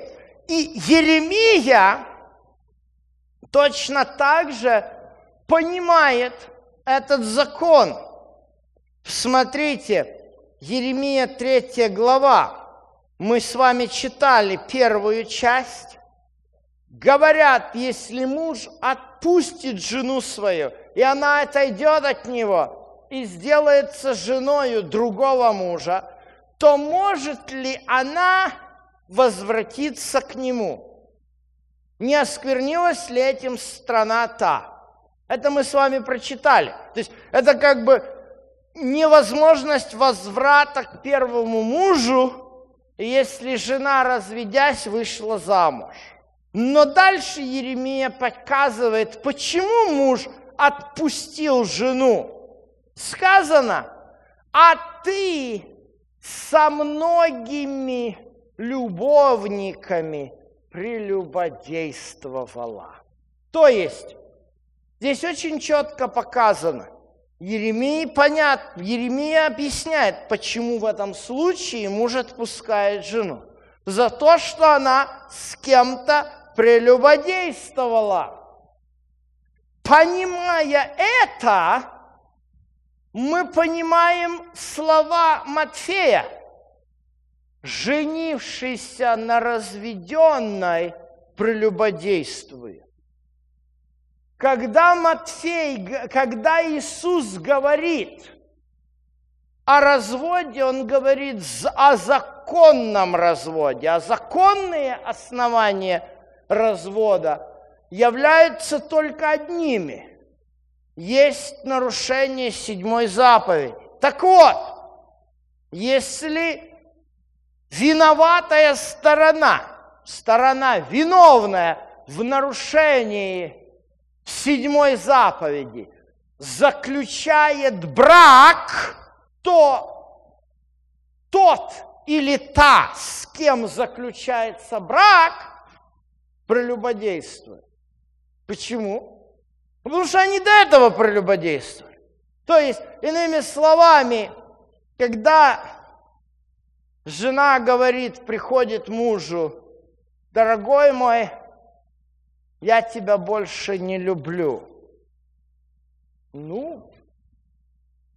Speaker 1: И Еремия точно так же понимает этот закон. Смотрите, Еремия 3 глава, мы с вами читали первую часть. Говорят, если муж отпустит жену свою, и она отойдет от него и сделается женою другого мужа, то может ли она возвратиться к нему? Не осквернилась ли этим страна та? Это мы с вами прочитали. То есть это как бы невозможность возврата к первому мужу, если жена, разведясь, вышла замуж. Но дальше Еремия показывает, почему муж отпустил жену. Сказано, а ты со многими любовниками прелюбодействовала. То есть, здесь очень четко показано, Еремия, понятно, Еремия объясняет, почему в этом случае муж отпускает жену. За то, что она с кем-то прелюбодействовала. Понимая это, мы понимаем слова Матфея. Женившийся на разведенной прелюбодействует. Когда Матфей, когда Иисус говорит о разводе, Он говорит о законном разводе, а законные основания развода являются только одними. Есть нарушение седьмой заповеди. Так вот, если виноватая сторона, сторона виновная в нарушении седьмой заповеди заключает брак, то тот или та, с кем заключается брак, прелюбодействует. Почему? Потому что они до этого прелюбодействовали. То есть, иными словами, когда жена говорит, приходит мужу, дорогой мой, я тебя больше не люблю. Ну,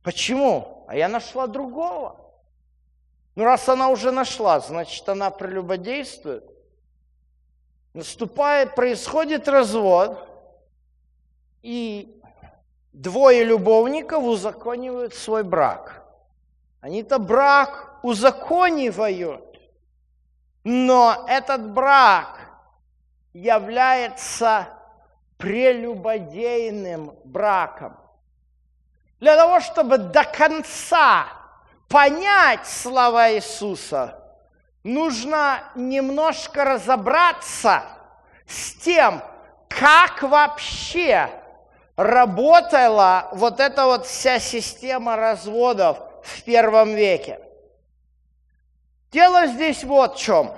Speaker 1: почему? А я нашла другого. Ну, раз она уже нашла, значит, она прелюбодействует. Наступает, происходит развод, и двое любовников узаконивают свой брак. Они-то брак узаконивают, но этот брак является прелюбодейным браком. Для того, чтобы до конца понять слова Иисуса, нужно немножко разобраться с тем, как вообще работала вот эта вот вся система разводов в первом веке. Дело здесь вот в чем.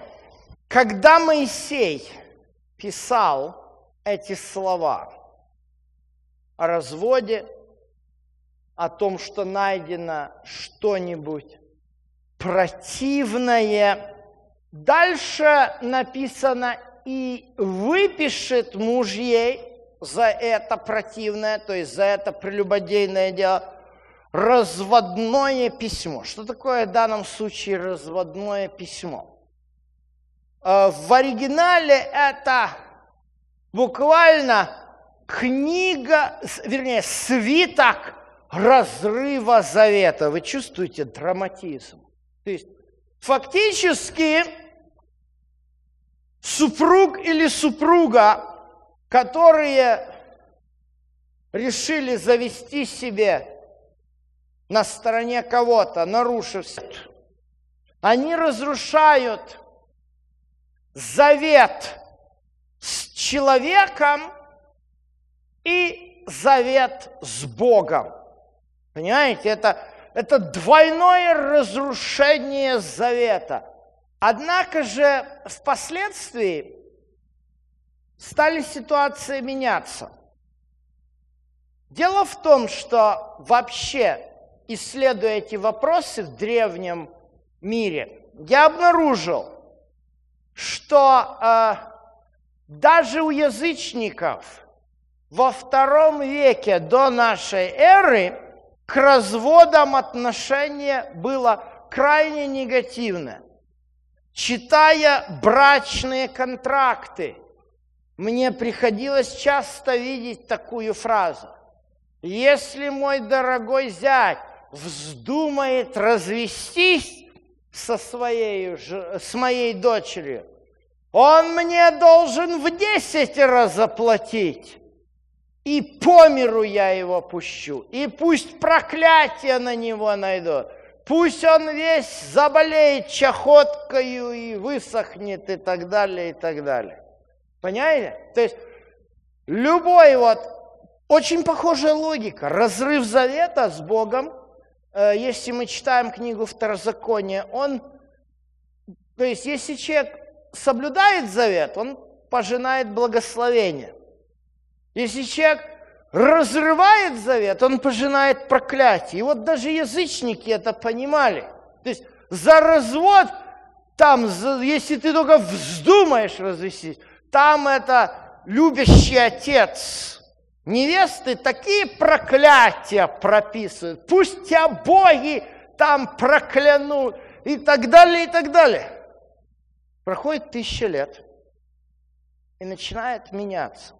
Speaker 1: Когда Моисей писал эти слова о разводе, о том, что найдено что-нибудь противное. Дальше написано «и выпишет мужьей за это противное, то есть за это прелюбодейное дело, разводное письмо». Что такое в данном случае разводное письмо? Э, в оригинале это буквально книга, вернее, свиток разрыва завета. Вы чувствуете драматизм? То есть фактически супруг или супруга, которые решили завести себе на стороне кого-то, нарушив, они разрушают завет с человеком и завет с Богом. Понимаете, это, это двойное разрушение завета. Однако же впоследствии стали ситуации меняться. Дело в том, что вообще, исследуя эти вопросы в древнем мире, я обнаружил, что э, даже у язычников во втором веке до нашей эры к разводам отношение было крайне негативное. Читая брачные контракты, мне приходилось часто видеть такую фразу. Если мой дорогой зять вздумает развестись со своей, с моей дочерью, он мне должен в десять раз заплатить. И по миру я его пущу. И пусть проклятие на него найдут. Пусть он весь заболеет чахоткою и высохнет и так далее, и так далее. Понимаете? То есть любой вот, очень похожая логика. Разрыв завета с Богом, если мы читаем книгу Второзакония, он, то есть если человек соблюдает завет, он пожинает благословение. Если человек разрывает завет, он пожинает проклятие. И вот даже язычники это понимали. То есть за развод, там, если ты только вздумаешь развестись, там это любящий отец невесты такие проклятия прописывают. Пусть тебя боги там проклянут и так далее, и так далее. Проходит тысяча лет и начинает меняться.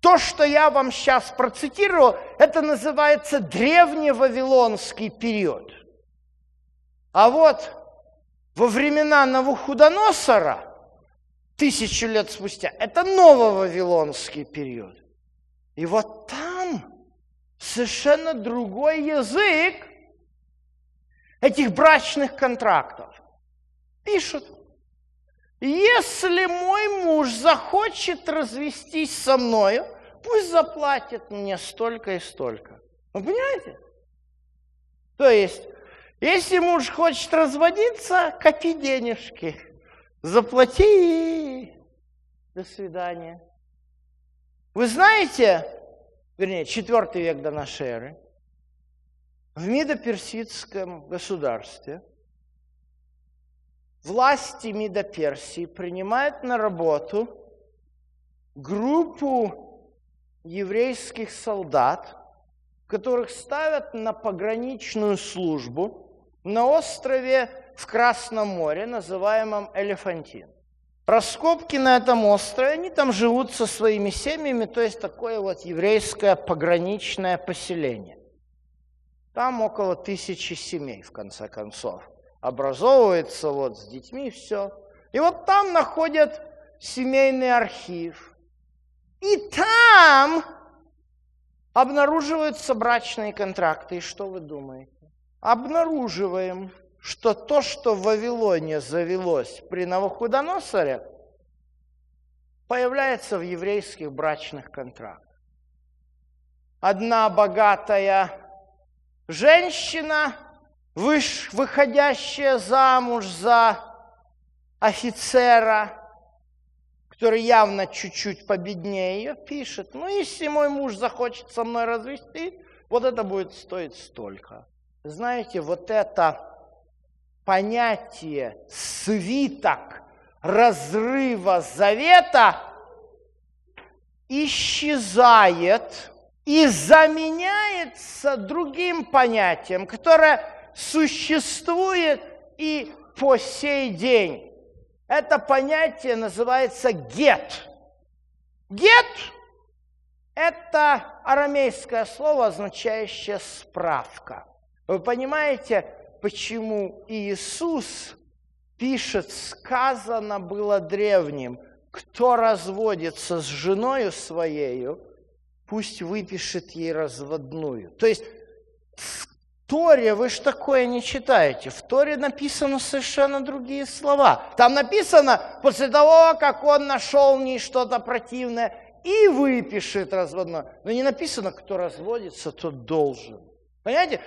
Speaker 1: То, что я вам сейчас процитировал, это называется древний вавилонский период. А вот во времена Навуходоносора, тысячу лет спустя, это нововавилонский период. И вот там совершенно другой язык этих брачных контрактов. Пишут, если мой муж захочет развестись со мною, пусть заплатит мне столько и столько. Вы понимаете? То есть, если муж хочет разводиться, копи денежки, заплати, до свидания. Вы знаете, вернее, четвертый век до нашей эры, в Мидо-Персидском государстве – власти МИДа Персии принимают на работу группу еврейских солдат, которых ставят на пограничную службу на острове в Красном море, называемом Элефантин. Раскопки на этом острове, они там живут со своими семьями, то есть такое вот еврейское пограничное поселение. Там около тысячи семей, в конце концов образовывается вот с детьми все. И вот там находят семейный архив. И там обнаруживаются брачные контракты. И что вы думаете? Обнаруживаем, что то, что в Вавилоне завелось при Новоходоносоре, появляется в еврейских брачных контрактах. Одна богатая женщина выходящая замуж за офицера, который явно чуть-чуть победнее ее, пишет, ну, если мой муж захочет со мной развести, вот это будет стоить столько. Знаете, вот это понятие свиток разрыва завета исчезает и заменяется другим понятием, которое существует и по сей день. Это понятие называется гет. Гет – это арамейское слово, означающее справка. Вы понимаете, почему Иисус пишет, сказано было древним, кто разводится с женою своею, пусть выпишет ей разводную. То есть Торе вы же такое не читаете. В Торе написаны совершенно другие слова. Там написано, после того, как он нашел в ней что-то противное, и выпишет разводное. Но не написано, кто разводится, тот должен. Понимаете?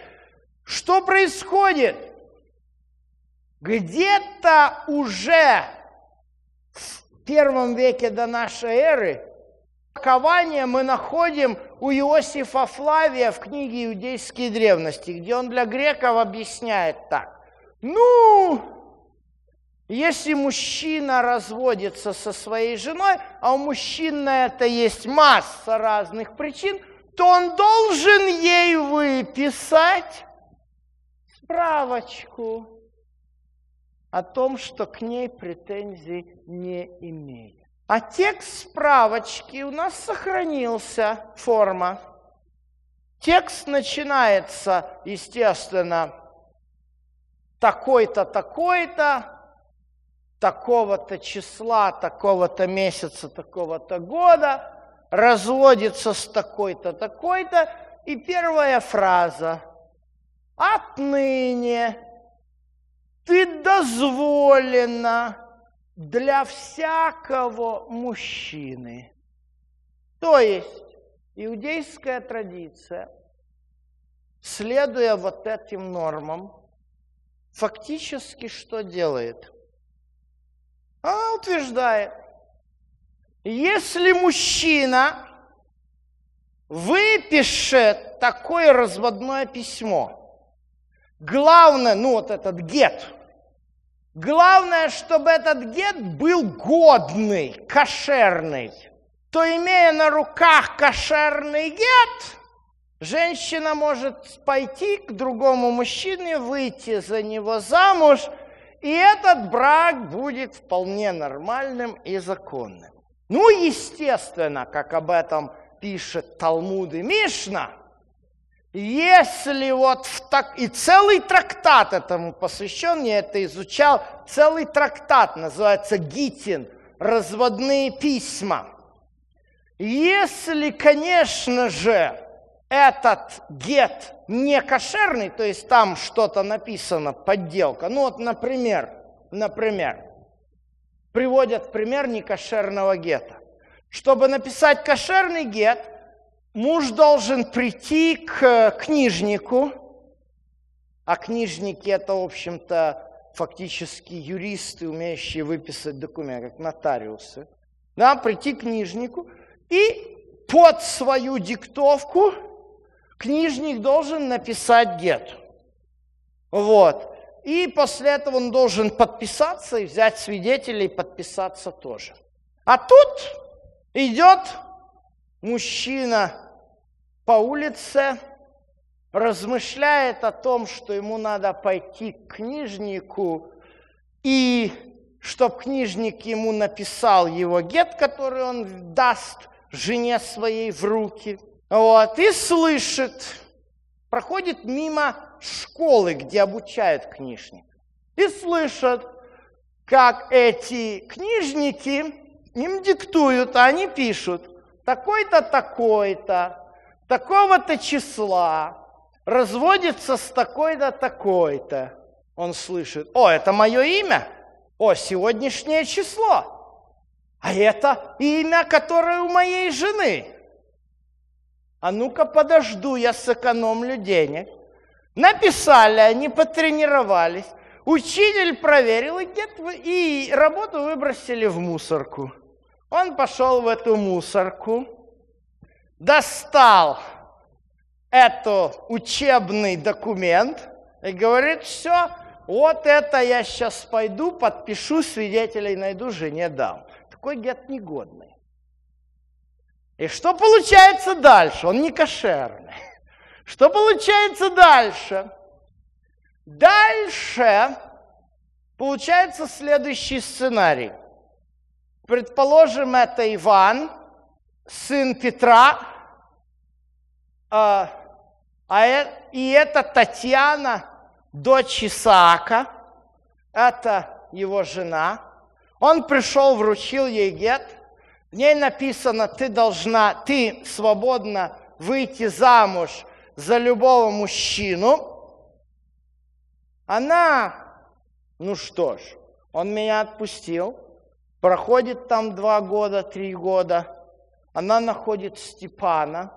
Speaker 1: Что происходит? Где-то уже в первом веке до нашей эры Кование мы находим у Иосифа Флавия в книге «Иудейские древности», где он для греков объясняет так. Ну, если мужчина разводится со своей женой, а у мужчин на это есть масса разных причин, то он должен ей выписать справочку о том, что к ней претензий не имеет. А текст справочки у нас сохранился, форма. Текст начинается, естественно, такой-то, такой-то, такого-то числа, такого-то месяца, такого-то года, разводится с такой-то, такой-то, и первая фраза. Отныне ты дозволена для всякого мужчины. То есть иудейская традиция, следуя вот этим нормам, фактически что делает? Она утверждает, если мужчина выпишет такое разводное письмо, главное, ну вот этот гет, главное, чтобы этот гет был годный, кошерный, то имея на руках кошерный гет, женщина может пойти к другому мужчине, выйти за него замуж, и этот брак будет вполне нормальным и законным. Ну, естественно, как об этом пишет Талмуд и Мишна, если вот в так... И целый трактат этому посвящен, я это изучал, целый трактат называется Гитин, разводные письма. Если, конечно же, этот гет не кошерный, то есть там что-то написано, подделка, ну вот, например, например, приводят пример некошерного гета. Чтобы написать кошерный гет, муж должен прийти к книжнику, а книжники это, в общем-то, фактически юристы, умеющие выписать документы, как нотариусы, да, прийти к книжнику и под свою диктовку книжник должен написать гет. Вот. И после этого он должен подписаться и взять свидетелей, подписаться тоже. А тут идет мужчина по улице, размышляет о том, что ему надо пойти к книжнику, и чтоб книжник ему написал его гет, который он даст жене своей в руки. Вот, и слышит, проходит мимо школы, где обучают книжник. И слышат, как эти книжники им диктуют, а они пишут, такой-то, такой-то, такого-то числа, разводится с такой-то, такой-то. Он слышит, о, это мое имя, о, сегодняшнее число, а это имя, которое у моей жены. А ну-ка подожду, я сэкономлю денег. Написали, они потренировались. Учитель проверил, и, и работу выбросили в мусорку. Он пошел в эту мусорку, достал этот учебный документ и говорит, все, вот это я сейчас пойду, подпишу, свидетелей найду, жене дам. Такой гет негодный. И что получается дальше? Он не кошерный. Что получается дальше? Дальше получается следующий сценарий. Предположим, это Иван, сын Петра, а, а э, и это Татьяна, дочь Исаака, это его жена. Он пришел, вручил ей гет, в ней написано, ты должна, ты свободно выйти замуж за любого мужчину, она, ну что ж, он меня отпустил, проходит там два года, три года, она находит Степана,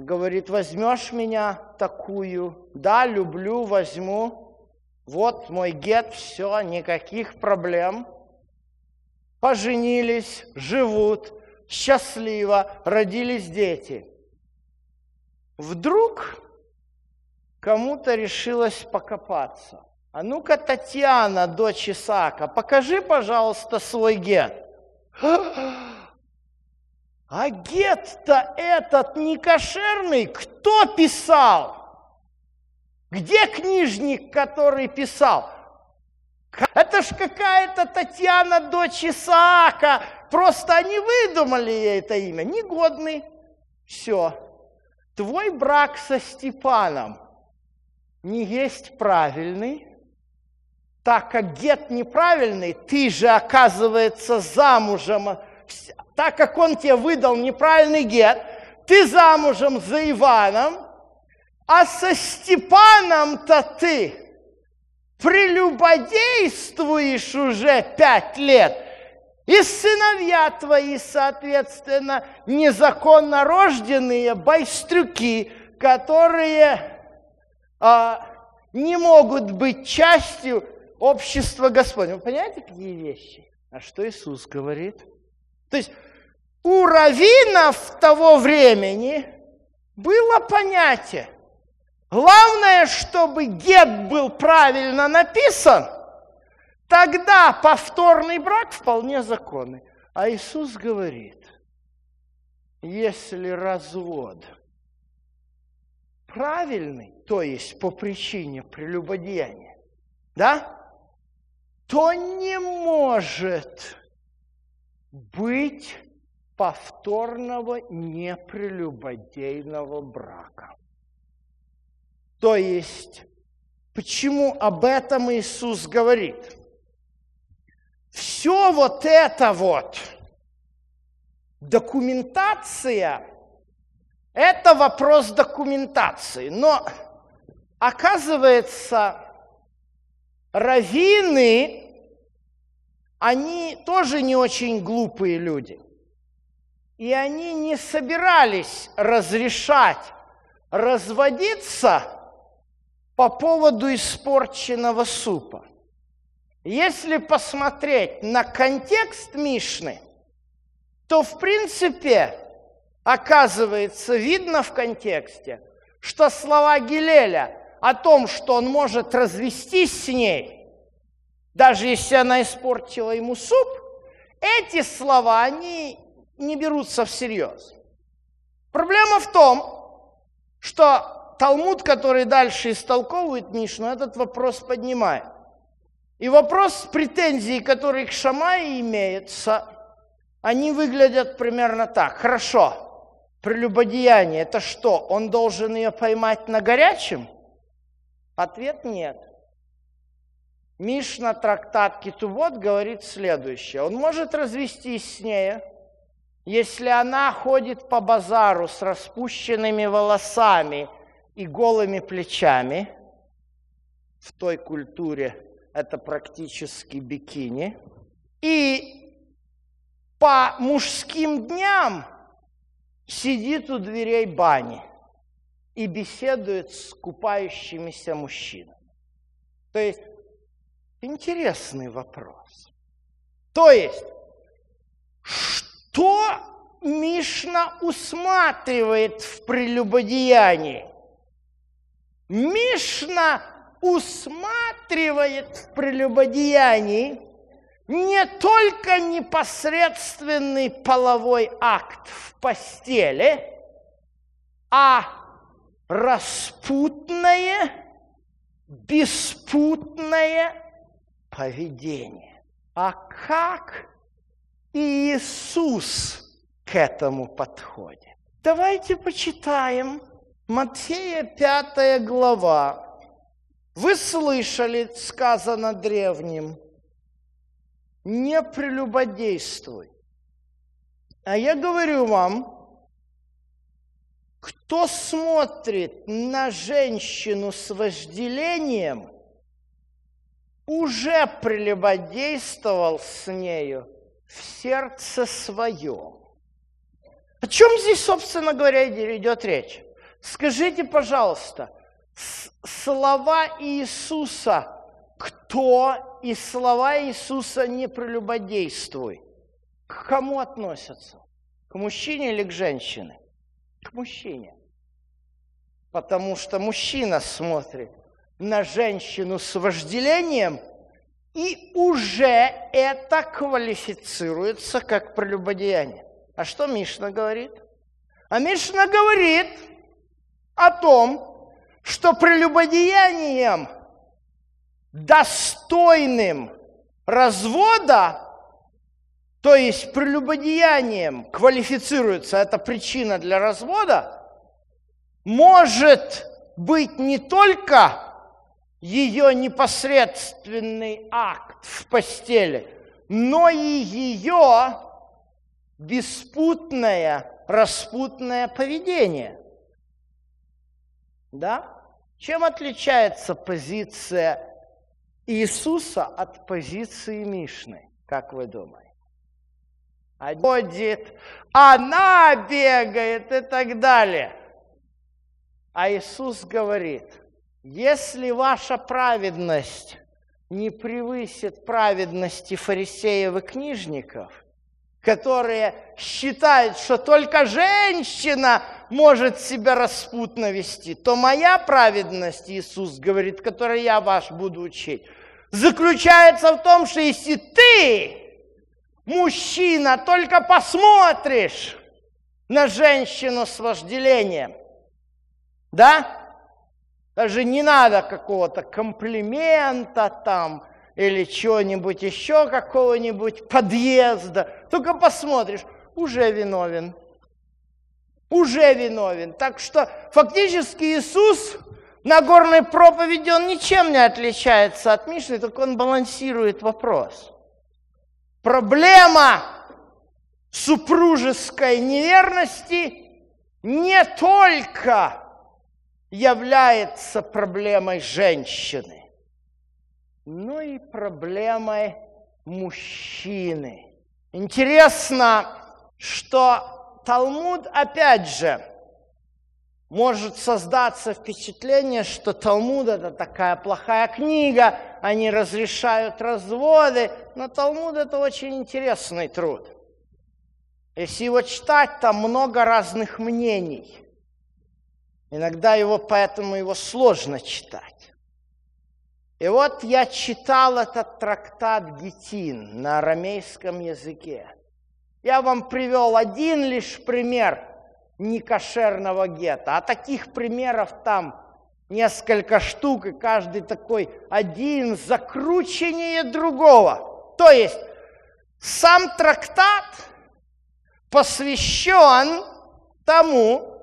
Speaker 1: говорит, возьмешь меня такую? Да, люблю, возьму. Вот мой гет, все, никаких проблем. Поженились, живут, счастливо, родились дети. Вдруг кому-то решилось покопаться. А ну-ка, Татьяна, дочь Исаака, покажи, пожалуйста, свой гет. А гет-то этот не кошерный, кто писал? Где книжник, который писал? Это ж какая-то Татьяна, дочь Исаака. Просто они выдумали ей это имя. Негодный. Все твой брак со Степаном не есть правильный, так как гет неправильный, ты же, оказывается, замужем, так как он тебе выдал неправильный гет, ты замужем за Иваном, а со Степаном-то ты прелюбодействуешь уже пять лет. И сыновья твои, соответственно, незаконно рожденные байстрюки, которые а, не могут быть частью общества Господня. Вы понимаете, какие вещи? А что Иисус говорит? То есть у раввинов того времени было понятие. Главное, чтобы гет был правильно написан, тогда повторный брак вполне законный. А Иисус говорит, если развод правильный, то есть по причине прелюбодеяния, да, то не может быть повторного непрелюбодейного брака. То есть, почему об этом Иисус говорит? Все вот это вот, документация, это вопрос документации. Но оказывается, раввины, они тоже не очень глупые люди. И они не собирались разрешать разводиться по поводу испорченного супа. Если посмотреть на контекст Мишны, то в принципе оказывается видно в контексте, что слова Гилеля о том, что он может развестись с ней, даже если она испортила ему суп, эти слова, они не берутся всерьез. Проблема в том, что Талмуд, который дальше истолковывает Мишну, этот вопрос поднимает. И вопрос претензий, которые к Шамае имеются, они выглядят примерно так. Хорошо, прелюбодеяние – это что, он должен ее поймать на горячем? Ответ – нет. Мишна, трактат Китувод говорит следующее. Он может развестись с ней, если она ходит по базару с распущенными волосами и голыми плечами, в той культуре это практически бикини, и по мужским дням сидит у дверей бани и беседует с купающимися мужчинами. То есть интересный вопрос. То есть, что Мишна усматривает в прелюбодеянии? Мишна усматривает в прелюбодеянии не только непосредственный половой акт в постели, а распутное, беспутное поведение. А как Иисус к этому подходит. Давайте почитаем Матфея 5 глава. Вы слышали, сказано древним, не прелюбодействуй. А я говорю вам, кто смотрит на женщину с вожделением, уже прелюбодействовал с нею в сердце своем. О чем здесь, собственно говоря, идет речь? Скажите, пожалуйста, слова Иисуса, кто и слова Иисуса не прелюбодействуй, к кому относятся? К мужчине или к женщине? К мужчине. Потому что мужчина смотрит на женщину с вожделением – и уже это квалифицируется как прелюбодеяние. А что Мишна говорит? А Мишна говорит о том, что прелюбодеянием, достойным развода, то есть прелюбодеянием квалифицируется эта причина для развода, может быть не только ее непосредственный акт в постели, но и ее беспутное, распутное поведение. Да? Чем отличается позиция Иисуса от позиции Мишны, как вы думаете? Ходит, она бегает и так далее. А Иисус говорит, если ваша праведность не превысит праведности фарисеев и книжников, которые считают, что только женщина может себя распутно вести, то моя праведность, Иисус говорит, которой я вас буду учить, заключается в том, что если ты, мужчина, только посмотришь на женщину с вожделением, да, даже не надо какого-то комплимента там или чего-нибудь еще, какого-нибудь подъезда. Только посмотришь, уже виновен. Уже виновен. Так что фактически Иисус на горной проповеди, он ничем не отличается от Мишны, только он балансирует вопрос. Проблема супружеской неверности не только является проблемой женщины, но и проблемой мужчины. Интересно, что Талмуд, опять же, может создаться впечатление, что Талмуд это такая плохая книга, они разрешают разводы, но Талмуд это очень интересный труд. Если его читать, там много разных мнений – Иногда его, поэтому его сложно читать. И вот я читал этот трактат Гетин на арамейском языке. Я вам привел один лишь пример некошерного гета, а таких примеров там несколько штук, и каждый такой один закрученнее другого. То есть сам трактат посвящен тому,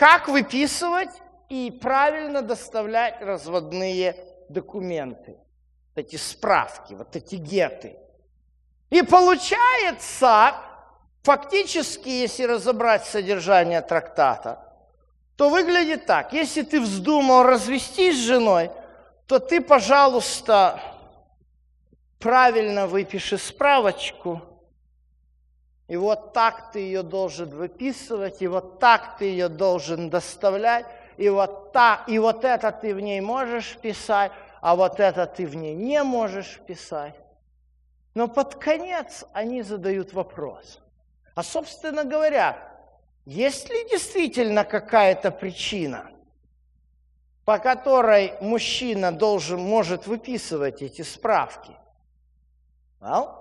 Speaker 1: как выписывать и правильно доставлять разводные документы, эти справки, вот эти геты. И получается, фактически, если разобрать содержание трактата, то выглядит так. Если ты вздумал развестись с женой, то ты, пожалуйста, правильно выпиши справочку – и вот так ты ее должен выписывать, и вот так ты ее должен доставлять, и вот, так, и вот это ты в ней можешь писать, а вот это ты в ней не можешь писать. Но под конец они задают вопрос. А, собственно говоря, есть ли действительно какая-то причина, по которой мужчина должен, может выписывать эти справки? Well,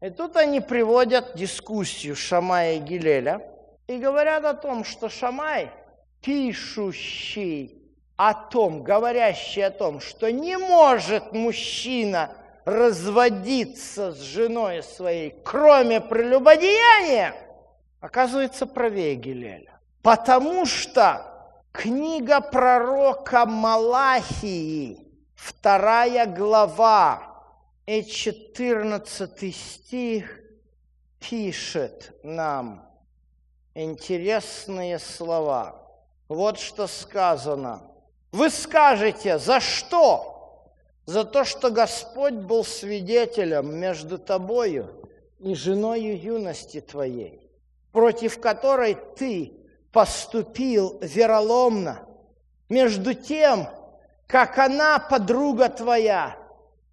Speaker 1: и тут они приводят дискуссию Шамая и Гилеля и говорят о том, что Шамай, пишущий о том, говорящий о том, что не может мужчина разводиться с женой своей, кроме прелюбодеяния, оказывается правее Гилеля. Потому что книга пророка Малахии, вторая глава, и 14 стих пишет нам интересные слова. Вот что сказано. Вы скажете, за что? За то, что Господь был свидетелем между тобою и женою юности твоей, против которой ты поступил вероломно, между тем, как она подруга твоя,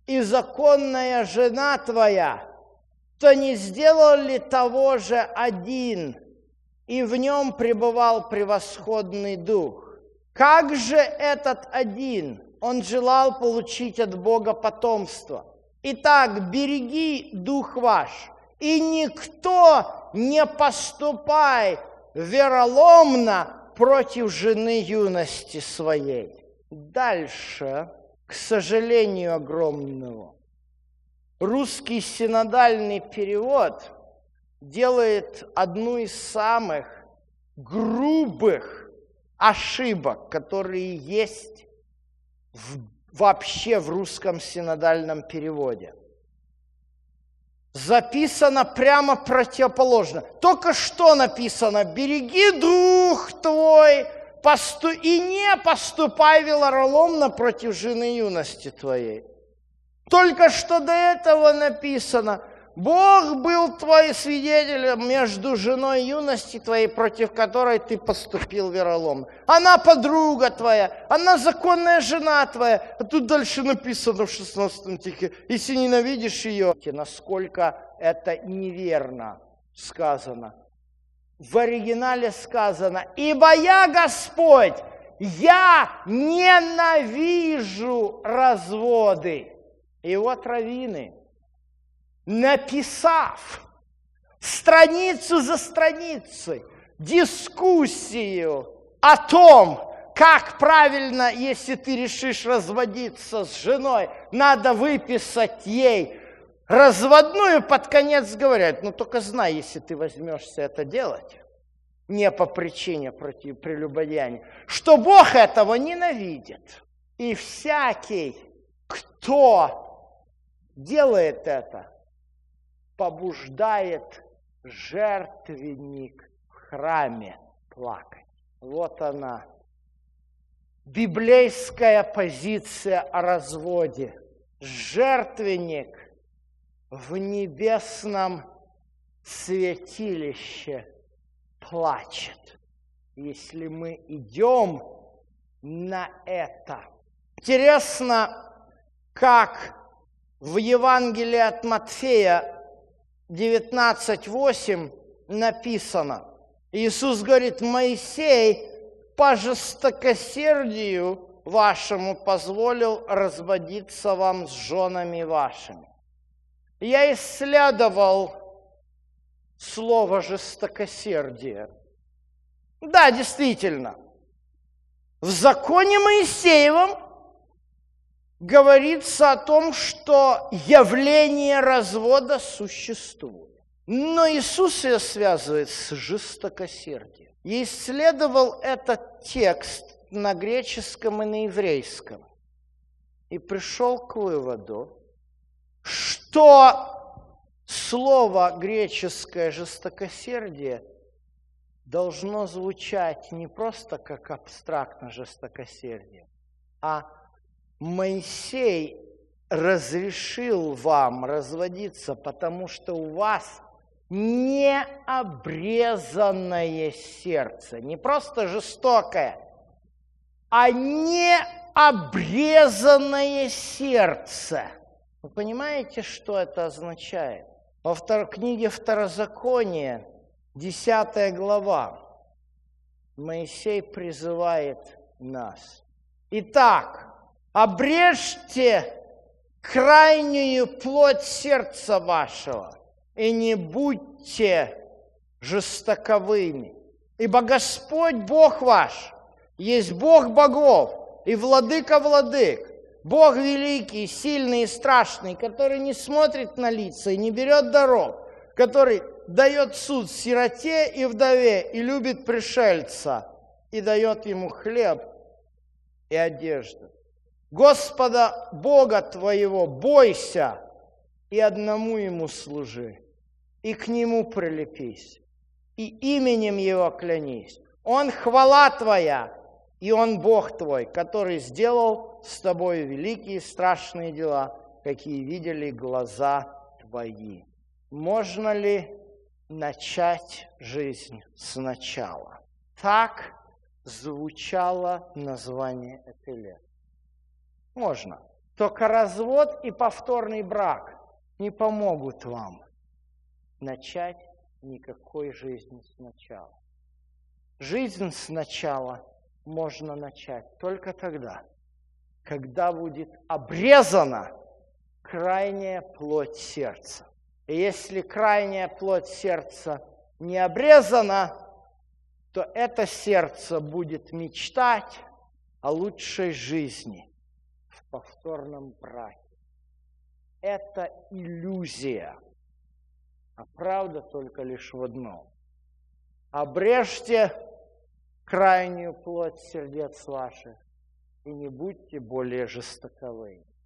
Speaker 1: и законная жена твоя, то не сделал ли того же один, и в нем пребывал превосходный дух? Как же этот один? Он желал получить от Бога потомство. Итак, береги дух ваш, и никто не поступай вероломно против жены юности своей. Дальше к сожалению огромному, русский синодальный перевод делает одну из самых грубых ошибок, которые есть в, вообще в русском синодальном переводе. Записано прямо противоположно. Только что написано, береги дух твой, посту... и не поступай велороломно против жены юности твоей. Только что до этого написано – Бог был твой свидетелем между женой юности твоей, против которой ты поступил вероломно. Она подруга твоя, она законная жена твоя. А тут дальше написано в 16 стихе, если ненавидишь ее, насколько это неверно сказано. В оригинале сказано, ибо я Господь, я ненавижу разводы. И вот раввины – написав страницу за страницей дискуссию о том, как правильно, если ты решишь разводиться с женой, надо выписать ей разводную, под конец говорят, ну только знай, если ты возьмешься это делать, не по причине против прелюбодеяния, что Бог этого ненавидит. И всякий, кто делает это, побуждает жертвенник в храме плакать. Вот она. Библейская позиция о разводе. Жертвенник в небесном святилище плачет, если мы идем на это. Интересно, как в Евангелии от Матфея 19.8 написано. Иисус говорит, Моисей по жестокосердию вашему позволил разводиться вам с женами вашими. Я исследовал слово жестокосердие. Да, действительно. В законе Моисеевом говорится о том, что явление развода существует. Но Иисус ее связывает с жестокосердием. Я исследовал этот текст на греческом и на еврейском. И пришел к выводу, что слово греческое жестокосердие должно звучать не просто как абстрактно жестокосердие, а Моисей разрешил вам разводиться, потому что у вас необрезанное сердце. Не просто жестокое, а необрезанное сердце. Вы понимаете, что это означает? Во втор... книге Второзакония, 10 глава, Моисей призывает нас. Итак, обрежьте крайнюю плоть сердца вашего и не будьте жестоковыми. Ибо Господь Бог ваш есть Бог богов и владыка владык, Бог великий, сильный и страшный, который не смотрит на лица и не берет дорог, который дает суд сироте и вдове и любит пришельца, и дает ему хлеб и одежду. Господа Бога твоего бойся и одному Ему служи, и к Нему прилепись, и именем Его клянись. Он хвала твоя, и Он Бог твой, который сделал с тобой великие страшные дела, какие видели глаза твои. Можно ли начать жизнь сначала? Так звучало название этой лет. Можно. Только развод и повторный брак не помогут вам начать никакой жизни сначала. Жизнь сначала можно начать только тогда, когда будет обрезана крайняя плоть сердца. И если крайняя плоть сердца не обрезана, то это сердце будет мечтать о лучшей жизни, повторном браке. Это иллюзия, а правда только лишь в одном. Обрежьте крайнюю плоть сердец ваших и не будьте более жестоковыми.